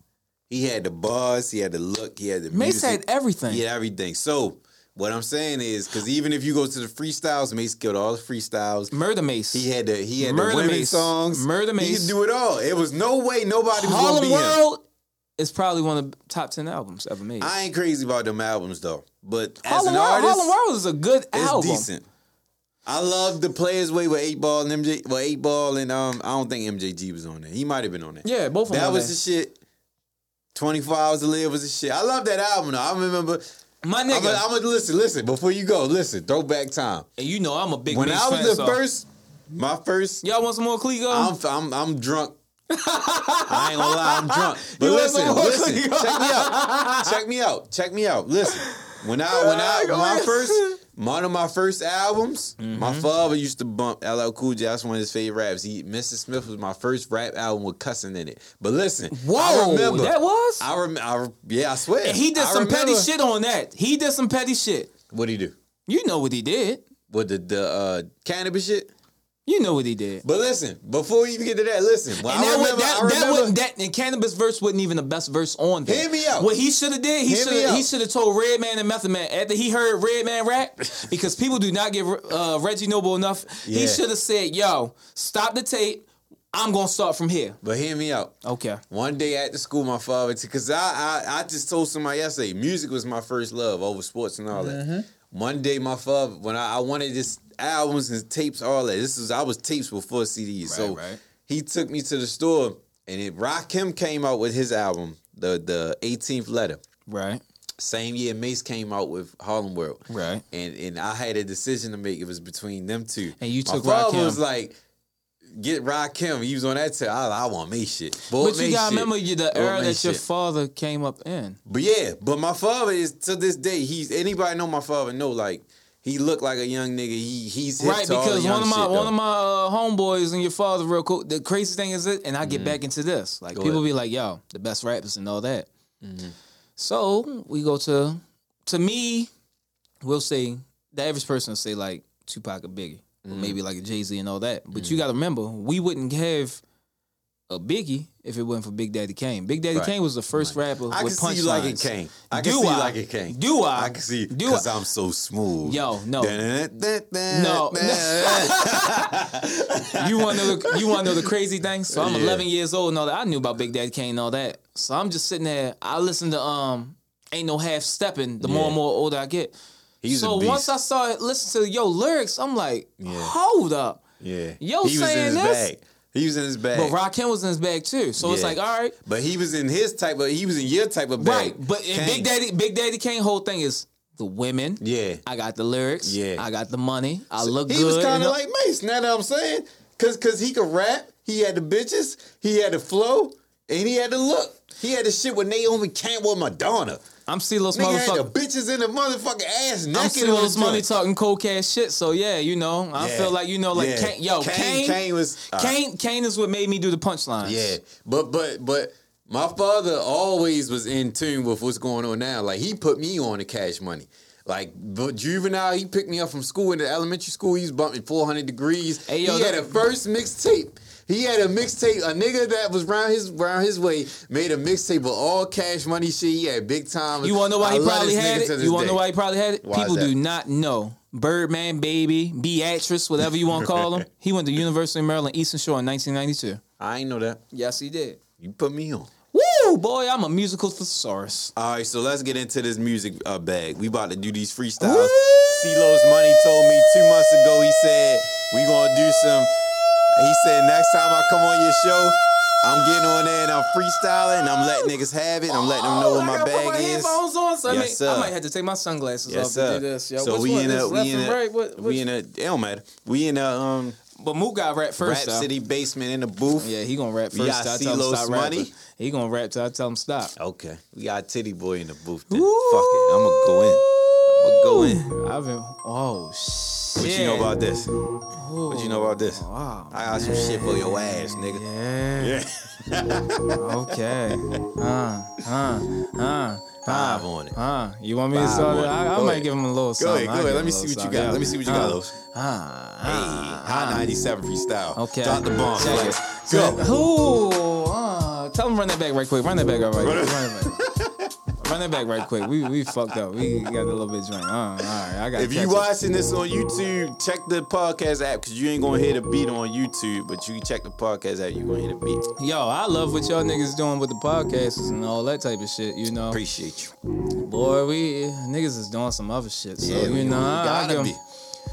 he had the bars, he had the look, he had the Mase music, had everything. he had everything. So what I'm saying is, because even if you go to the freestyles, Mase killed all the freestyles. Murder Mase. He had the he had Murder the women Mase. songs. Murder He could do it all. It was no way nobody was Harlem be him. World is probably one of the top ten albums ever made. I ain't crazy about them albums though, but as Harlem an World, artist, Harlem World is a good album. it's album. decent. I love the Players Way with Eight Ball and MJ. Well, Eight Ball and um, I don't think MJG was on there. He might have been on there. Yeah, both of them. That was there. the shit. 24 Hours to Live was the shit. I love that album though. I remember. My nigga. I'm gonna listen, listen, before you go, listen, throwback time. and you know I'm a big When I was the so- first, my first, Y'all want some more Clicquot? I'm, I'm, I'm drunk. I ain't gonna lie, I'm drunk. But You listen, listen, check me out. Check me out. Check me out. Listen. When I when I Go my first one of my first albums, my Mm-hmm. father used to bump LL Cool J. That's one of his favorite raps. He Mr. Smith was my first rap album with cussing in it. But listen, I Whoa, remember that was. I remember. Yeah, I swear. And he did I some petty shit on that. He did some petty shit. What'd he do? You know what he did. With the the uh, Canibus shit? You know what he did. But listen, before we even get to that, listen. When And I that, remember, was, that, I that, remember, was, that and Canibus verse wasn't even the best verse on there. Hear me out. What he should have did, he should me have out. he should have told Redman and Method Man after he heard Redman rap because people do not give uh, Reggie Noble enough. He should have said, "Yo, stop the tape. I'm gonna start from here." but hear me out. Okay. One day at the school, my father, because I, I I just told somebody yesterday, music was my first love over sports and all Mm-hmm. that. One day, my father, when I, I wanted this albums and tapes, all that. This was I was tapes before CDs, so right. he took me to the store, and it Rakim came out with his album, the the 18th Letter. Right. Same year, Mase came out with Harlem World. Right. And and I had a decision to make. It was between them two. And you My took father Rakim. was like, get Rakim. He was on that tip. I, I want me shit. Bought But you gotta shit. remember you the era that your shit. father came up in. But yeah, but my father is to this day. He's anybody know my father know like he looked like a young nigga. He he's Right, to all the because one of my shit, one of my uh, homeboys and your father real cool. The crazy thing is it, and I get back into this. Like Mm-hmm. Go people ahead. be like, "Yo, the best rappers and all that." Mm-hmm. So we go to to me, we'll say the average person will say like Tupac or Biggie, Mm-hmm. maybe like a Jay Z and all that. But you got to remember, we wouldn't have a Biggie if it wasn't for Big Daddy Kane. Big Daddy Right. Kane was the first rapper I can with see you like it, punchlines. Kane. I can Do see you I? like it, Kane. Do I? I can see Do because I? I'm so smooth. Yo, no. No. you want to know the, you want to know the crazy thing? So I'm Yeah. 11 years old and all that. I knew about Big Daddy Kane and all that. So I'm just sitting there. I listen to um, ain't no half stepping. The more Yeah. and more older I get. He's so once I started listening to yo lyrics, I'm like, Yeah. hold up. Yeah. Yo he was in saying his this? bag. He was in his bag. But Rakim was in his bag too. So it's like, all right, But he was in his type of. He was in your type of bag. right. But. Big Daddy, Big Daddy Kane, whole thing is the women. Yeah. I got the lyrics. Yeah. I got the money. I look he good. was kinda like Mase. Now that I'm saying, cause cause he could rap. He had the bitches. He had the flow, and he had the look. He had the shit with Naomi Campbell, Madonna. I'm C-list Nigga had the motherfucker. bitches in the motherfucking ass I'm naked still on money joint. talking cold cash shit. So yeah, you know, I Yeah. feel like you know, like Yeah. Kane, yo, Kane, Kane, Kane was right. Kane, Kane is what made me do the punchlines. Yeah, but but but my father always was in tune with what's going on now. Like he put me on the cash money. Like but juvenile, he picked me up from school in the elementary school. He was bumping 400 degrees. Hey, yo, he had a first mixtape. He had a mixtape. A nigga that was round his round his way made a mixtape with all cash money shit. He had big time. You want to know why I he probably had it? You want to day. know why he probably had it? Why People do not know. Birdman, baby, Beatrice, whatever you want to call him. He went to University of Maryland, Eastern Shore in 1992. I ain't know that. Yes, he did. You put me on. Woo, boy, I'm a musical thesaurus. All right, so let's get into this music uh, bag. We about to do these freestyles. C Los Money told me two months ago. He said we gonna do some. He said next time I come on your show, I'm getting on there and I'm freestyling and I'm letting niggas have it. And I'm letting them know Oh, what my put bag my is. headphones on, so I, Yes, mean, sir. I might have to take my sunglasses Yes, off sir. to do this. Yo, so Which we one? in a left we in a right? What, we in a it don't matter. We in a um But Mook got rap first. Rap. City basement in the booth. Yeah, he gonna rap We first. got till I tell him stop money. rapping. He gonna rap till I tell him stop. Okay, we got Titty Boy in the booth. Then. Fuck it, I'm gonna go in. I'ma go in. I've been. Oh shit. What you know about this? What you know about this? Wow. I got some shit for your ass, nigga. Yeah. Yeah. Okay. Uh, uh, uh. Five on it. Huh? You want me to Five start? it? it. I, I might ahead. give him a little Go something. ahead, go ahead. Let me see what you got. something. Let me see what you got, Huh. Los. Ah, Hey, Hot ah. 97 freestyle. Okay. Drop the bomb. Check flex. it. Go. Ooh, uh, tell him run that back right quick. Run that back right quick. Run it back. Run that back right quick. We we fucked up. We got a little bit drunk. Uh, all right, I got. If you watching this on YouTube, check the podcast app because you ain't gonna hear the beat on YouTube, but you check the podcast app. You gonna hear the beat. Yo, I love what y'all niggas doing with the podcasts and all that type of shit. You know, Appreciate you. boy, we niggas is doing some other shit. So Yeah, you know, I, I give.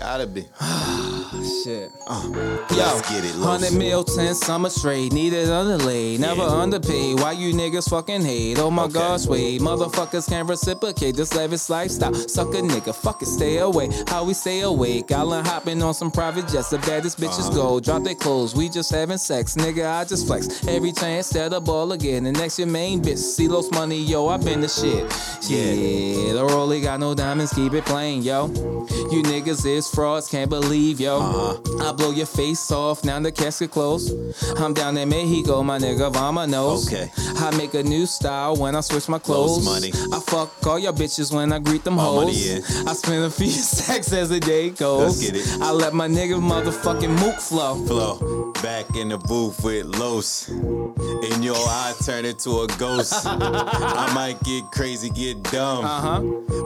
Gotta be. shit. Let's Yo, get it, Los. 100 mil, 10 summer straight, needed underlaid, never Yeah. underpaid. Why you niggas fucking hate? Oh my Okay. gosh, wait, motherfuckers can't reciprocate this lavish lifestyle. Suck a nigga, fuck it, stay away. How we stay awake? Island hopping on some private jets, the baddest bitches Uh-huh. go. Drop their clothes, we just having sex, nigga. I just flex every chance that the ball again. And next your main bitch, see those money, yo. I been the shit. Yeah, the rollie got no diamonds, keep it plain, yo. You niggas is frauds, can't believe, yo. Uh-huh. I blow your face off, now the casket closed. I'm down in Mexico, my nigga, Vamanos. Okay. I make a new style when I switch my clothes. money. I fuck all your bitches when I greet them All hoes. money, yeah. I spend a few stacks as the day goes. Let's get it. I let my nigga motherfucking mook flow. Flow back in the booth with Los. In your eye, turn into a ghost. I might get crazy, get dumb, Uh huh.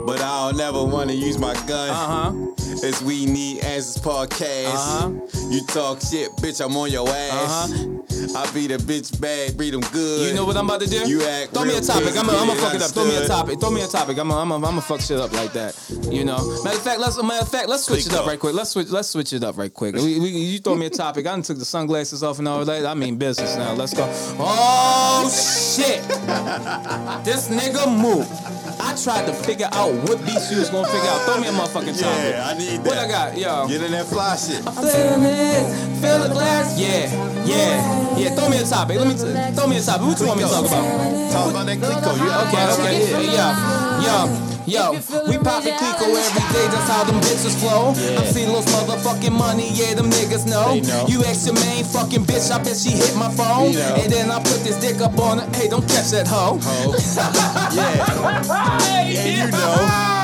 but I'll never wanna use my gun. Uh As we need answers podcast. Uh-huh. You talk shit, bitch, I'm on your ass. I beat a bitch bad, beat them good. You know what I'm about to do? You act Throw me a topic. I'm gonna fuck it up. Throw me a topic. Throw me a topic. I'm gonna fuck shit up like that. You know. Matter of fact, let's matter of fact, let's switch it up up. right quick. Let's switch. Let's switch it up right quick. We, we, you throw me a topic. I done took the sunglasses off and all that. I mean business now. Let's go. Oh shit! this nigga move. I tried to figure out what beats you was gonna figure out. Throw me a motherfucking topic. Yeah, I need that. What I got? Yo. Get in that fly shit. I'm Feeling it, feel the glass. Yeah, yeah, yeah. Throw me a topic. Let me t- throw me a topic. What you want me to talk about? Talk about that Clicquot. You Okay, okay, yeah, yeah. Yo, we poppin' Clicquot every day, that's how them bitches flow. I'm seeing those motherfucking money, yeah, them niggas know. They know. You ask your main fucking bitch, I bet she hit my phone. You know. And then I put this dick up on her, hey, don't catch that hoe. yeah. And you know,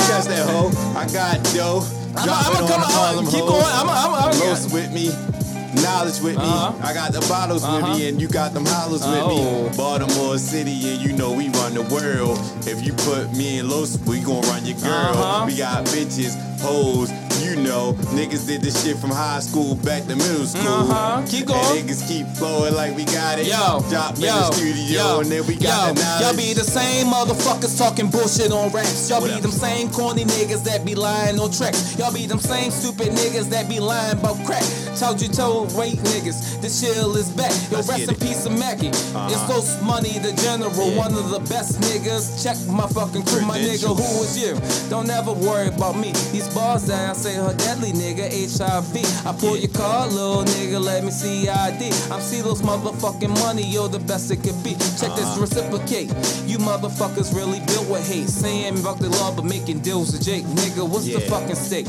catch that hoe. I got dough. I'm gonna it come on the Harlem on, keep hoes. going. I'm gonna, I'm Los with me. Knowledge with me. Uh-huh. I got the bottles with Uh-huh. me, and you got them hollers Oh. with me. Baltimore City, and you know we run the world. If you put me and Los, we gon' run your girl. Uh-huh. We got bitches, hoes, you know. Niggas did this shit from high school back to middle school. Uh-huh. Keep going. And niggas keep flowing like we got it. Yo, Drop in yo, the studio, yo, and then we got yo, the knowledge. Y'all be the same motherfuckers talking bullshit on raps. Y'all What be else? them same corny niggas that be lying on tracks. Y'all be them same stupid niggas that be lying about crack. Told you told wait niggas, the chill is back. Yo, Let's rest in peace of Mackie. Uh-huh. It's Ghost Money, the general, Yeah. one of the best niggas. Check my fucking crew, my nigga. Who is you? Don't ever worry about me. These bars that I say her deadly nigga, HIV. I pull your car, little nigga, let me see ID. I'm see those motherfucking money, yo, the best it could be. Check this Uh-huh. reciprocate. You motherfuckers really built with hate. Saying about the law, but making deals with Jake. Nigga, what's the fucking stake?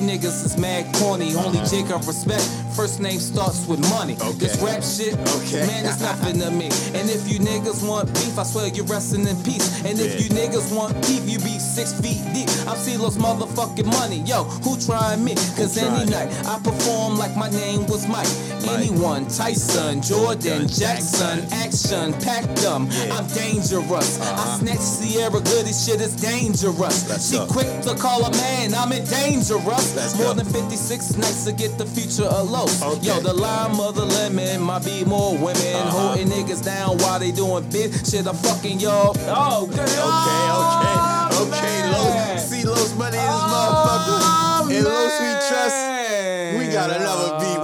Niggas is mad corny, only Uh-huh. Jake I respect. First name starts with money. Okay. This rap shit, Okay. man, it's nothing to me. And if you niggas want beef, I swear you're resting in peace. And if Yeah. you niggas want beef, you be six feet deep. I'm C Los motherfucking money. Yo, who trying me? Cause Who any night I perform like my name was Mike. Mike. Anyone, Tyson, Jordan, Jackson. Action, pack them. Yeah. I'm dangerous. Uh-huh. I snatch Sierra good, this shit is dangerous. Let's she go. quick to call a man, I'm in dangerous. Let's More go. than 56 nights to get the future of Los. Okay. Yo, the lime of the lemon might be more women Uh-huh. holding niggas down while they doing bit shit. I'm fucking y'all. Oh, good. Okay, okay, okay, Los. C Los money in this motherfucker. and Los we trust. We got another beat.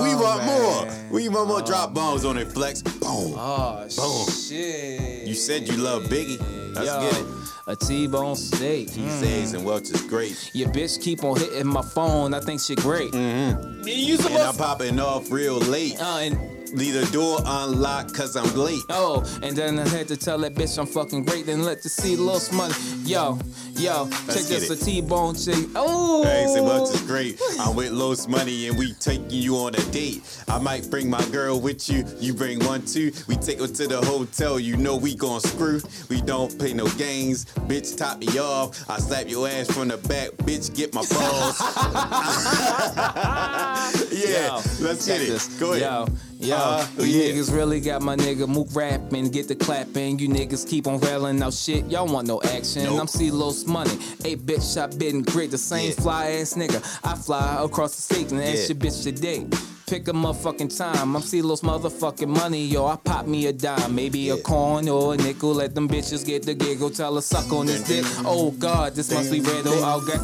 We want more. We drop bombs on it, flex. Boom. Oh, Boom. shit. You said you love Biggie. Let's Yo, get it. A T-bone steak. He says and Welch is great. Your bitch keep on hitting my phone. I think she great. Mm-hmm. You And I'm popping off real late. Uh, and Leave the door unlocked cause I'm late. Oh, and then I had to tell that bitch I'm fucking great. Then let the see lost money. Yo, yo, check get this it. a T-bone chick. Oh, Hey, say much is great. I'm with Los Money and we taking you on a date. I might bring my girl with you. You bring one too. We take her to the hotel. You know we gon' screw. We don't play no games. Bitch, top me off. I slap your ass from the back. Bitch, get my balls. yeah, Yo, let's get it. this. Go ahead. Yo, yo, Uh, you yeah. niggas really got my nigga Mook rapping, get the clapping. You niggas keep on railing out shit. Y'all want no action. Nope. I'm C-Los money. Hey, bitch, I been great. The same Yeah. fly ass nigga. I fly across the state and ask Yeah. your bitch today. Pick a motherfucking time. I'm C-Los motherfucking money. Yo, I pop me a dime. Maybe a coin or a nickel. Let them bitches get the giggle. Tell her suck on this dick. Oh, God, this must be red. Oh, God.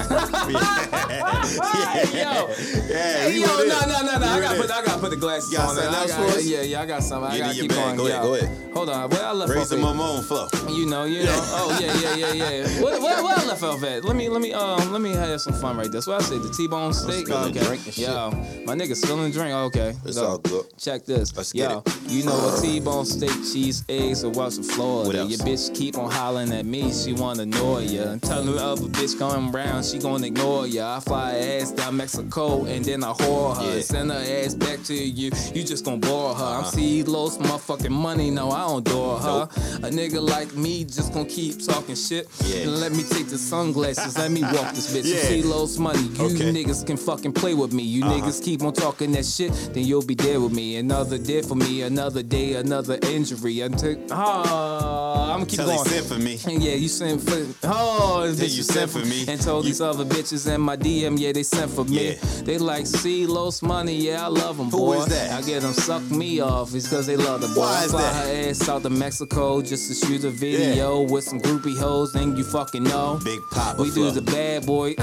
yeah, Yo. yeah. Yo, no, no, no, no. I gotta put, I gotta put the glasses on. I got-? Yeah, yeah, I got something. I gotta keep going. Go ahead, go ahead. Hold on, where I left Raise off the at? Mamone flow. You know, you know. Oh yeah, yeah, yeah, yeah. What, where, where I left off at? Let me, let me, um, let me have some fun right there. So I say the T-bone steak. okay. drink and shit. Yo, my nigga drink. Okay. It's all good. Check this. Let's Yo, you know a T-bone steak, cheese, eggs, or what's What Florida. else? Your bitch keep on hollering at me. She wanna know ya. And tell the other bitch coming round, she gonna ignore ya. I fly her ass down Mexico and then I whore her. Yeah. Uh-huh. Send her ass back to you. You just gonna bore her. I'm see lost motherfucking money. No, I don't door her. A nigga like me just gonna keep talking shit. Yeah. And let me take the sunglasses. Let me walk this bitch. You Yeah. see lost money. You Okay. Uh-huh. niggas can fucking play with me. You niggas keep on talking that shit, then you'll be dead with me. Another day for me, another day, another injury. Until ah, I'm gonna keep Tell going. sent for me. And yeah, you sent for oh, this bitch you you sent sent for me. and told You- these other bitches in my DM, yeah, they sent for me. Yeah. They like C Los money, yeah, I love them, Who boy. is that? I get them suck me off, it's cause they love the boy. Why I is fly that? her ass out to Mexico just to shoot a video with some groupie hoes, then you fucking know. Big pop. We do flow. the bad boy.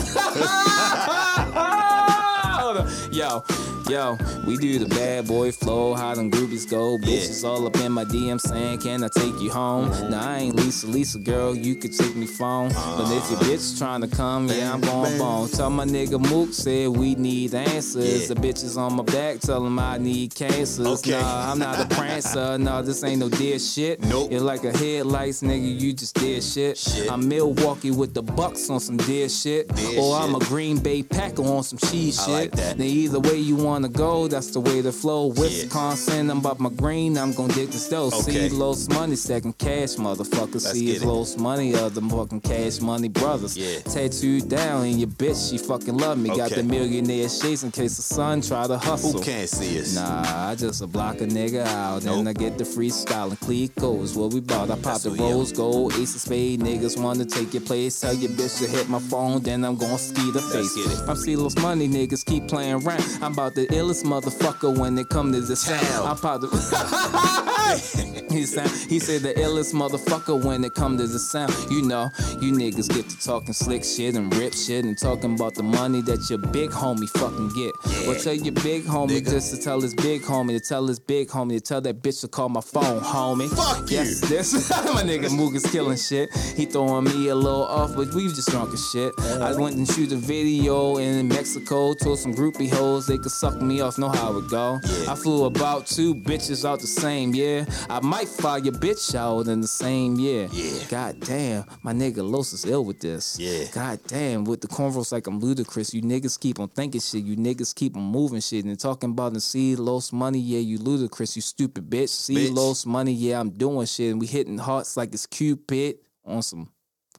yo, yo, we do the bad boy flow. How them groupies go? Yeah. Bitches all up in my DM saying, Can I take you home? Mm-hmm. Nah, I ain't Lisa, Lisa girl. You could take me phone. But if your bitch trying to come, yeah, I'm going Uh-huh. bone. Tell my nigga Mook said we need answers. Yeah. The bitches on my back, tell him I need cancers. Okay. Nah, I'm not a prancer. nah, this ain't no deer shit. Nope. You're like a headlights, nigga. You just dead shit. Shit. I'm Milwaukee with the Bucks on some dead shit. Dead or I'm a Green Bay Packer on some cheese I shit. like that. Then either way you wanna go, that's the way to flow. Wisconsin, I'm about my green, I'm gon' dig this dough. Okay. C Los Money, second cash, motherfucker. Let's See it. Money, other fucking cash money brothers. Yeah. Tattooed down, and your bitch, she fucking love me. Got the millionaire shades in case the sun try to hustle. Who can't see us? Nah, I just a block a nigga out. Then Nope. I get the freestyle and Clicquot is what we bought. I pop the rose gold, ace of spade. Niggas wanna take your place. Tell your bitch to hit my phone, then I'm gonna ski the face. I'm C-Los money, niggas keep playing around. I'm about illest motherfucker when it come to this sound. I'm about the. he said he said the illest motherfucker when it come to the sound. You know, you niggas get to talking slick shit and rip shit and talking about the money that your big homie fucking get. Well, tell your big homie Nigga. just to tell his big homie to tell his big homie to tell that bitch to call my phone, homie. Fuck you. yes, this my nigga Mook is killing shit. He throwing me a little off, but we just drunk as shit. I went and shoot a video in Mexico, told some groupie hoes they could suck me off, know how it go. Yeah. I flew about two bitches out the same year. I might fire your bitch out in the same year. Yeah. God damn, my nigga Los is ill with this. Yeah. God damn, with the cornrows like I'm Ludacris. You niggas keep on thinking shit. You niggas keep on moving shit and talking about the C Los money. Yeah, you ludicrous. You stupid bitch. See Bitch. Los money. Yeah, I'm doing shit and we hitting hearts like it's Cupid on some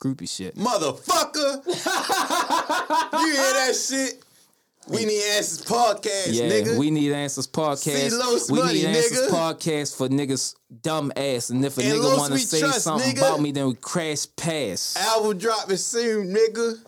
groupie shit. Motherfucker! you hear that shit? We need answers podcast, Yeah, nigga. we need answers podcast. Los we Money, need answers nigga. podcast for niggas dumb ass. And if a And nigga wanna say trust, something nigga. about me, then we crash pass. Album dropping soon, nigga.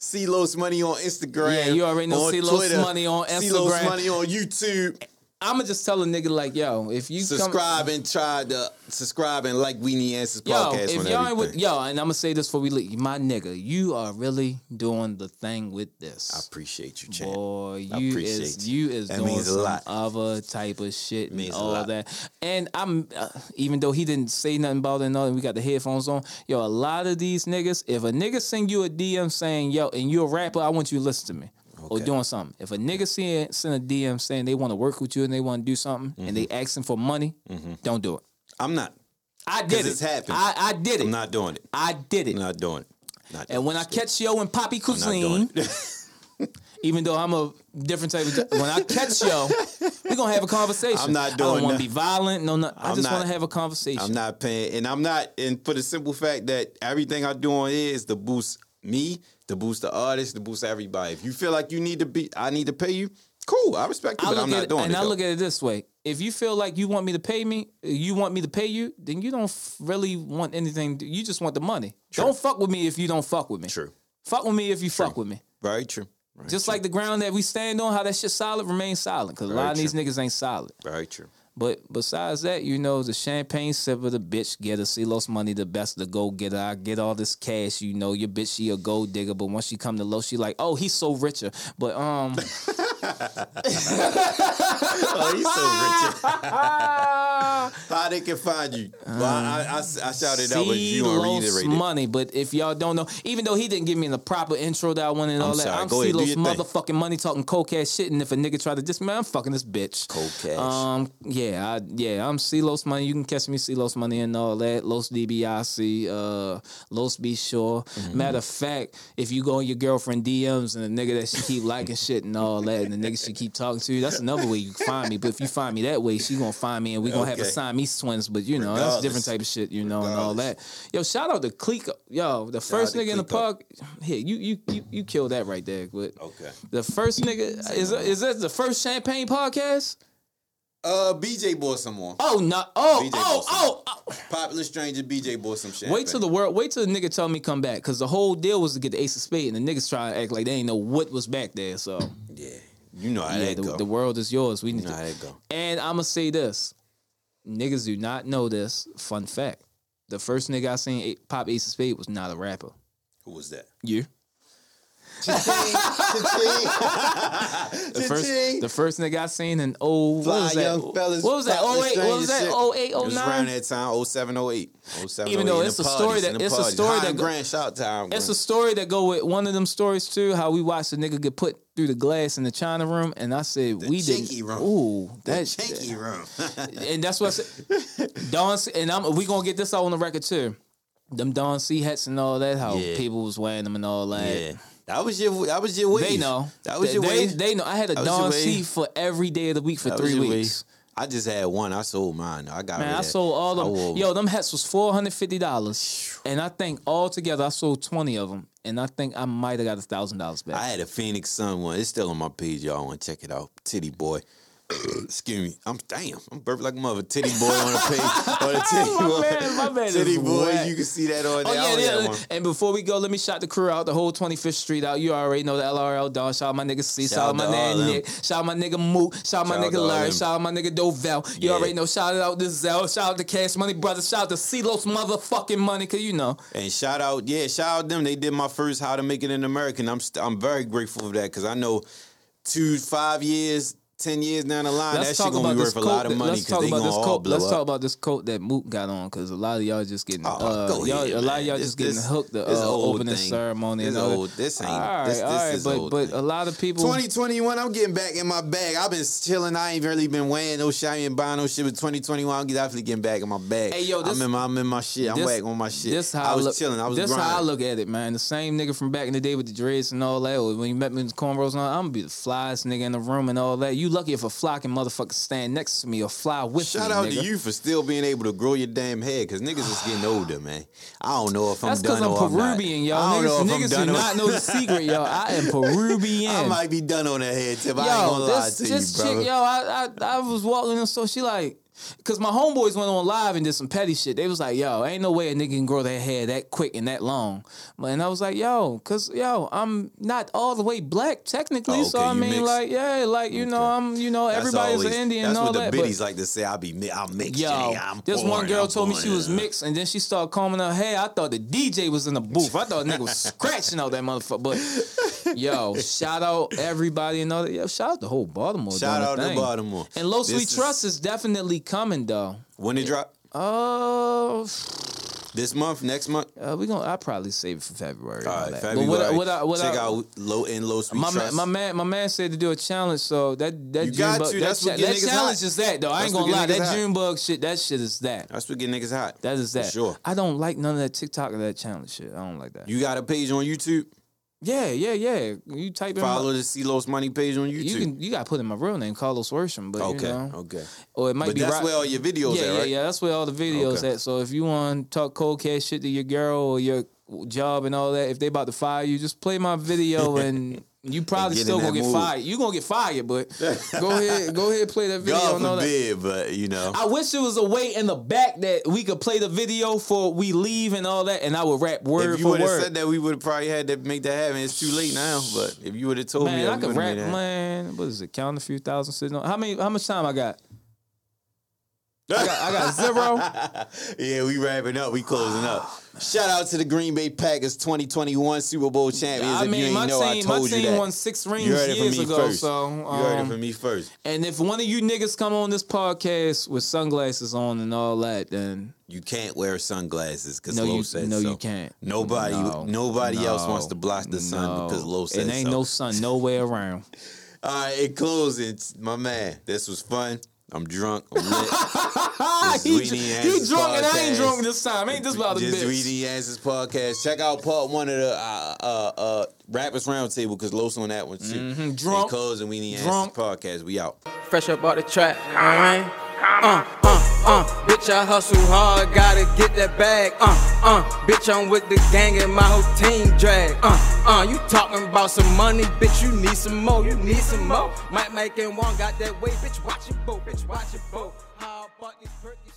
C Los Money on Instagram. Yeah, you already know C Los Money on Instagram. C Los Money on YouTube. I'ma just tell a nigga like, yo, if you come- Subscribe and try to subscribe and like We Need Answers Yo, podcast. if y'all ain't with yo, and I'm gonna say this before we leave, my nigga, you are really doing the thing with this. I appreciate you, champ. Boy, you appreciate is you. you is That doing means a some lot. other type of shit and Means a all lot. that. And I'm uh, even though he didn't say nothing about it and all, and we got the headphones on. Yo, a lot of these niggas, if a nigga send you a DM saying yo, and you're a rapper, I want you to listen to me. Or Okay. doing something. If a nigga send send a DM saying they want to work with you and they want to do something and they Mm-hmm. asking for money, don't do it. I'm not. I did it. it's happened. I, I did it. I'm not doing it. I did it. I'm not doing it. Not and when I catch yo and Poppy doing Cuisine, even though I'm a different type of when I catch yo, we're gonna have a conversation. I'm not doing. I doing don't want to be violent. No, no. I I'm just want to have a conversation. I'm not paying, and I'm not, and for the simple fact that everything I do on here is to boost me, to boost the artist, to boost everybody. If you feel like you need to be, I need to pay you. Cool, I respect you, I but I'm not it, doing and it. I look at it this way: if you feel like you want me to pay me, you want me to pay you, then you don't really want anything. You just want the money. Don't fuck with me if you don't fuck with me. True. Fuck with me if you fuck with me. Very true. Very Just true. like the ground that we stand on, how that shit solid remains solid. Because a lot of these niggas ain't solid. very true. But besides that, you know, the champagne sipper, the bitch getter, C Los money, the best the go getter. I get all this cash, you know. Your bitch, she a gold digger, but once she come to low, she like, oh, he's so richer. But um, Oh, he's so rich. How they can find you? well, I, I, I shouted out, but you want to C Los reiterate it. money. But if y'all don't know, even though he didn't give me the proper intro that I wanted and all I'm that, sorry. I'm Go ahead, do thing. motherfucking money talking coke ass shit. And if a nigga try to diss me, I'm fucking this bitch. Cold cash. Um, yeah, I, yeah, I'm C Los money. You can catch me C Los money and all that. Los DBIC, uh, Los Be Sure. Mm-hmm. Matter of fact, if you go on your girlfriend DMs and the nigga that she keep liking shit and all that, and the nigga she keep talking to, you, that's another way you can find me. But if you find me that way, she gonna find me and we gonna have Okay. to sign me twins. But you know, that's a different type of shit, you know, and all that. Yo, shout out to Clicquot. Yo, the first nigga in the park. Here, you you you you killed that right there. But Okay. the first nigga is is that the first champagne podcast? Uh, BJ bought some more. Oh no! Oh BJ oh oh! oh. Popular stranger BJ bought some champagne. Wait till the world. Wait till the nigga tell me come back because the whole deal was to get the ace of spade, and the niggas try to act like they ain't know what was back there. So Yeah, you know how yeah, that the, go. the world is yours. We need you know how to. that go. And I'm gonna say this: niggas do not know this. Fun fact: the first nigga I seen pop ace of spade was not a rapper. Who was that? You. The first, the first nigga I seen in oh, what Fly was that? young fellas. What was that? Oh eight, what was that? shit. Oh eight, oh, It oh was around that time, 07, 08. 07, Even though 08, in it's a story parties, that- in the it's a story that go- Grant, shout out to High It's a story that go with one of them stories too. How we watched the nigga get put through the glass in the China room, and I said we didn't. room. Ooh, The that chinky room. and that's what I said. Don C, and I'm we gonna get this out on the record too. Them Don C hats and all that. How Yeah. people was wearing them and all that. yeah, that was your that was your wave. They know. that was they, your they, wave. they know. I had a That was your Don C for every day of the week for That three weeks. wave. I just had one. I sold mine. I got Man, I sold all I of wore- them. Yo, them hats was four hundred fifty dollars, and I think all together I sold twenty of them, and I think I might have got a thousand dollars back. I had a Phoenix Sun one. It's still on my page. Y'all want to check it out? Titty boy. Excuse me. I'm damn. I'm burping like a mother. Titty boy on the page. On the titty My boy. man- my man titty boy. whack. You can see that on Oh yeah, yeah. And before we go, let me shout the crew out, the whole 25th Street out. You already know the LRL Don. Shout out my nigga C. Shout, out my nigga. Nick. Shout out my nigga Moot. Shout out my nigga Larry. Shout out my nigga Dovell. You Yeah. already know. Shout out to Zell. Shout out to Cash Money Brothers. Shout out to C-Los motherfucking money, cause you know. And shout out, yeah, shout out them. They did my first How to Make It in American. I'm st- I'm very grateful for that because I know two, five years, ten years down the line, that shit gonna be worth a lot of that- money let's talk about this coat. Let's up. talk about this coat that Moot got on, because a lot of y'all just getting, Oh, uh, y'all, ahead, a lot of y'all This- just getting this- hooked the uh, opening thing. ceremony. This and old- this ain't- All right, this- all right, is but old but thing. a lot of people. 2021, I'm getting back in my bag. I've been chilling. I ain't really been wearing no shit. I ain't buying no shit. But 2021, I'm definitely getting back in my bag. Hey, yo, this- I'm in my, I'm in my shit. I'm back on my shit. This how I was chilling. I was This how I look at it, man. The same nigga from back in the day with the dreads and all that. When you met me with the cornrows, and all, I'm gonna be the flyest nigga in the room and all that. You lucky if a fly can motherfucker stand next to me or fly with Shout me. Shout out nigga. to you for still being able to grow your damn head, cause niggas is getting older, man. I don't know if I'm That's done I'm or I'm not. Peruvian, yo. I don't know Niggas, I'm niggas done do not know the secret, yo. I am Peruvian. I might be done on that head tip. I ain't gonna lie to this you, bro. chick, yo, I, I I was walking and so she like, cause my homeboys went on live and did some petty shit. They was like, yo, ain't no way a nigga can grow their hair that quick and that long. And I was like, yo, cause yo, I'm not all the way black technically, Oh, so I you mean, mixed. like, yeah, like you know, I'm, you know, That's everybody's always- an Indian That's and all what the biddies like to say. I be I'm mixed. Yo, nigga. I'm this one girl I'm told me she was mixed, and then she started combing her hair. I thought the DJ was in the booth. I thought nigga was scratching out that motherfucker. But yo, shout out everybody and all that. Yo, shout out the whole Baltimore. Shout out to. Baltimore. And Los We Trust is definitely coming though. When it drop? Oh. This month, next month. Uh, we gonna. I probably save it for February. All right. February. But what, I- what, I- what Check I, out low end, low sweet my man, my man, my man said to do a challenge. So that that You June got bug, to. that, cha- that challenge hot. is that though. I ain't gonna lie. That hot. June bug shit. That shit is that. That's what get niggas hot. That is that. For sure. I don't like none of that TikTok or that challenge shit. I don't like that. You got a page on YouTube. Yeah, yeah, yeah. You type in Follow my, the C-Los Money page on YouTube. you can you got to put in my real name, Carlos Worsham. But okay, you know, okay. or it might But be that's right- where all your videos yeah, at, yeah, yeah. That's where all the videos Okay. at. So if you want to talk cold cash shit to your girl or your job and all that, if they about to fire you, just play my video and you probably still gonna get mood. fired. You gonna get fired, but go ahead, go ahead, play that video God all that. forbid, but you know. I wish there was a way in the back that we could play the video for we leave and all that, and I would rap word if you for would have word. said that, we would have probably had to make that happen. It's too late now, but if you would have told me, man, that, I we could rap, man. What is it? Count a few thousand sitting on. How many? How much time I got? I got, I got zero. yeah, we wrapping up. We closing up. Shout out to the Green Bay Packers 2021 Super Bowl champions. I if you mean, my know, I team, my team won six rings you heard it years ago. first. So, you heard it um, from me first. and if one of you niggas come on this podcast with sunglasses on and all that, then You can't wear sunglasses because no, Low you said no, so. you can't. Nobody, No, nobody else wants to block the sun no. because Low said It ain't so. no sun nowhere around. All right, in closing, my man, this was fun. I'm drunk. I'm lit. He, Weenie he Answers drunk and I ain't drunk this time. Ain't this about a Just bitch? Weenie Answers podcast. Check out part one of the uh, uh, uh, Rappers Roundtable because Los on that one too. Mhm, drunk. In closing, Weenie Drunk. Podcast. We out. fresh up out the trap. Alright. Uh, uh, uh, bitch, I hustle hard, gotta get that bag. Uh, uh, bitch, I'm with the gang and my whole team drag. Uh, uh, you talking about some money, bitch, you need some more, you need some more. Mike, Mike, and one got that way, bitch, watch it, bo, bitch, watch it, bo. How about feel like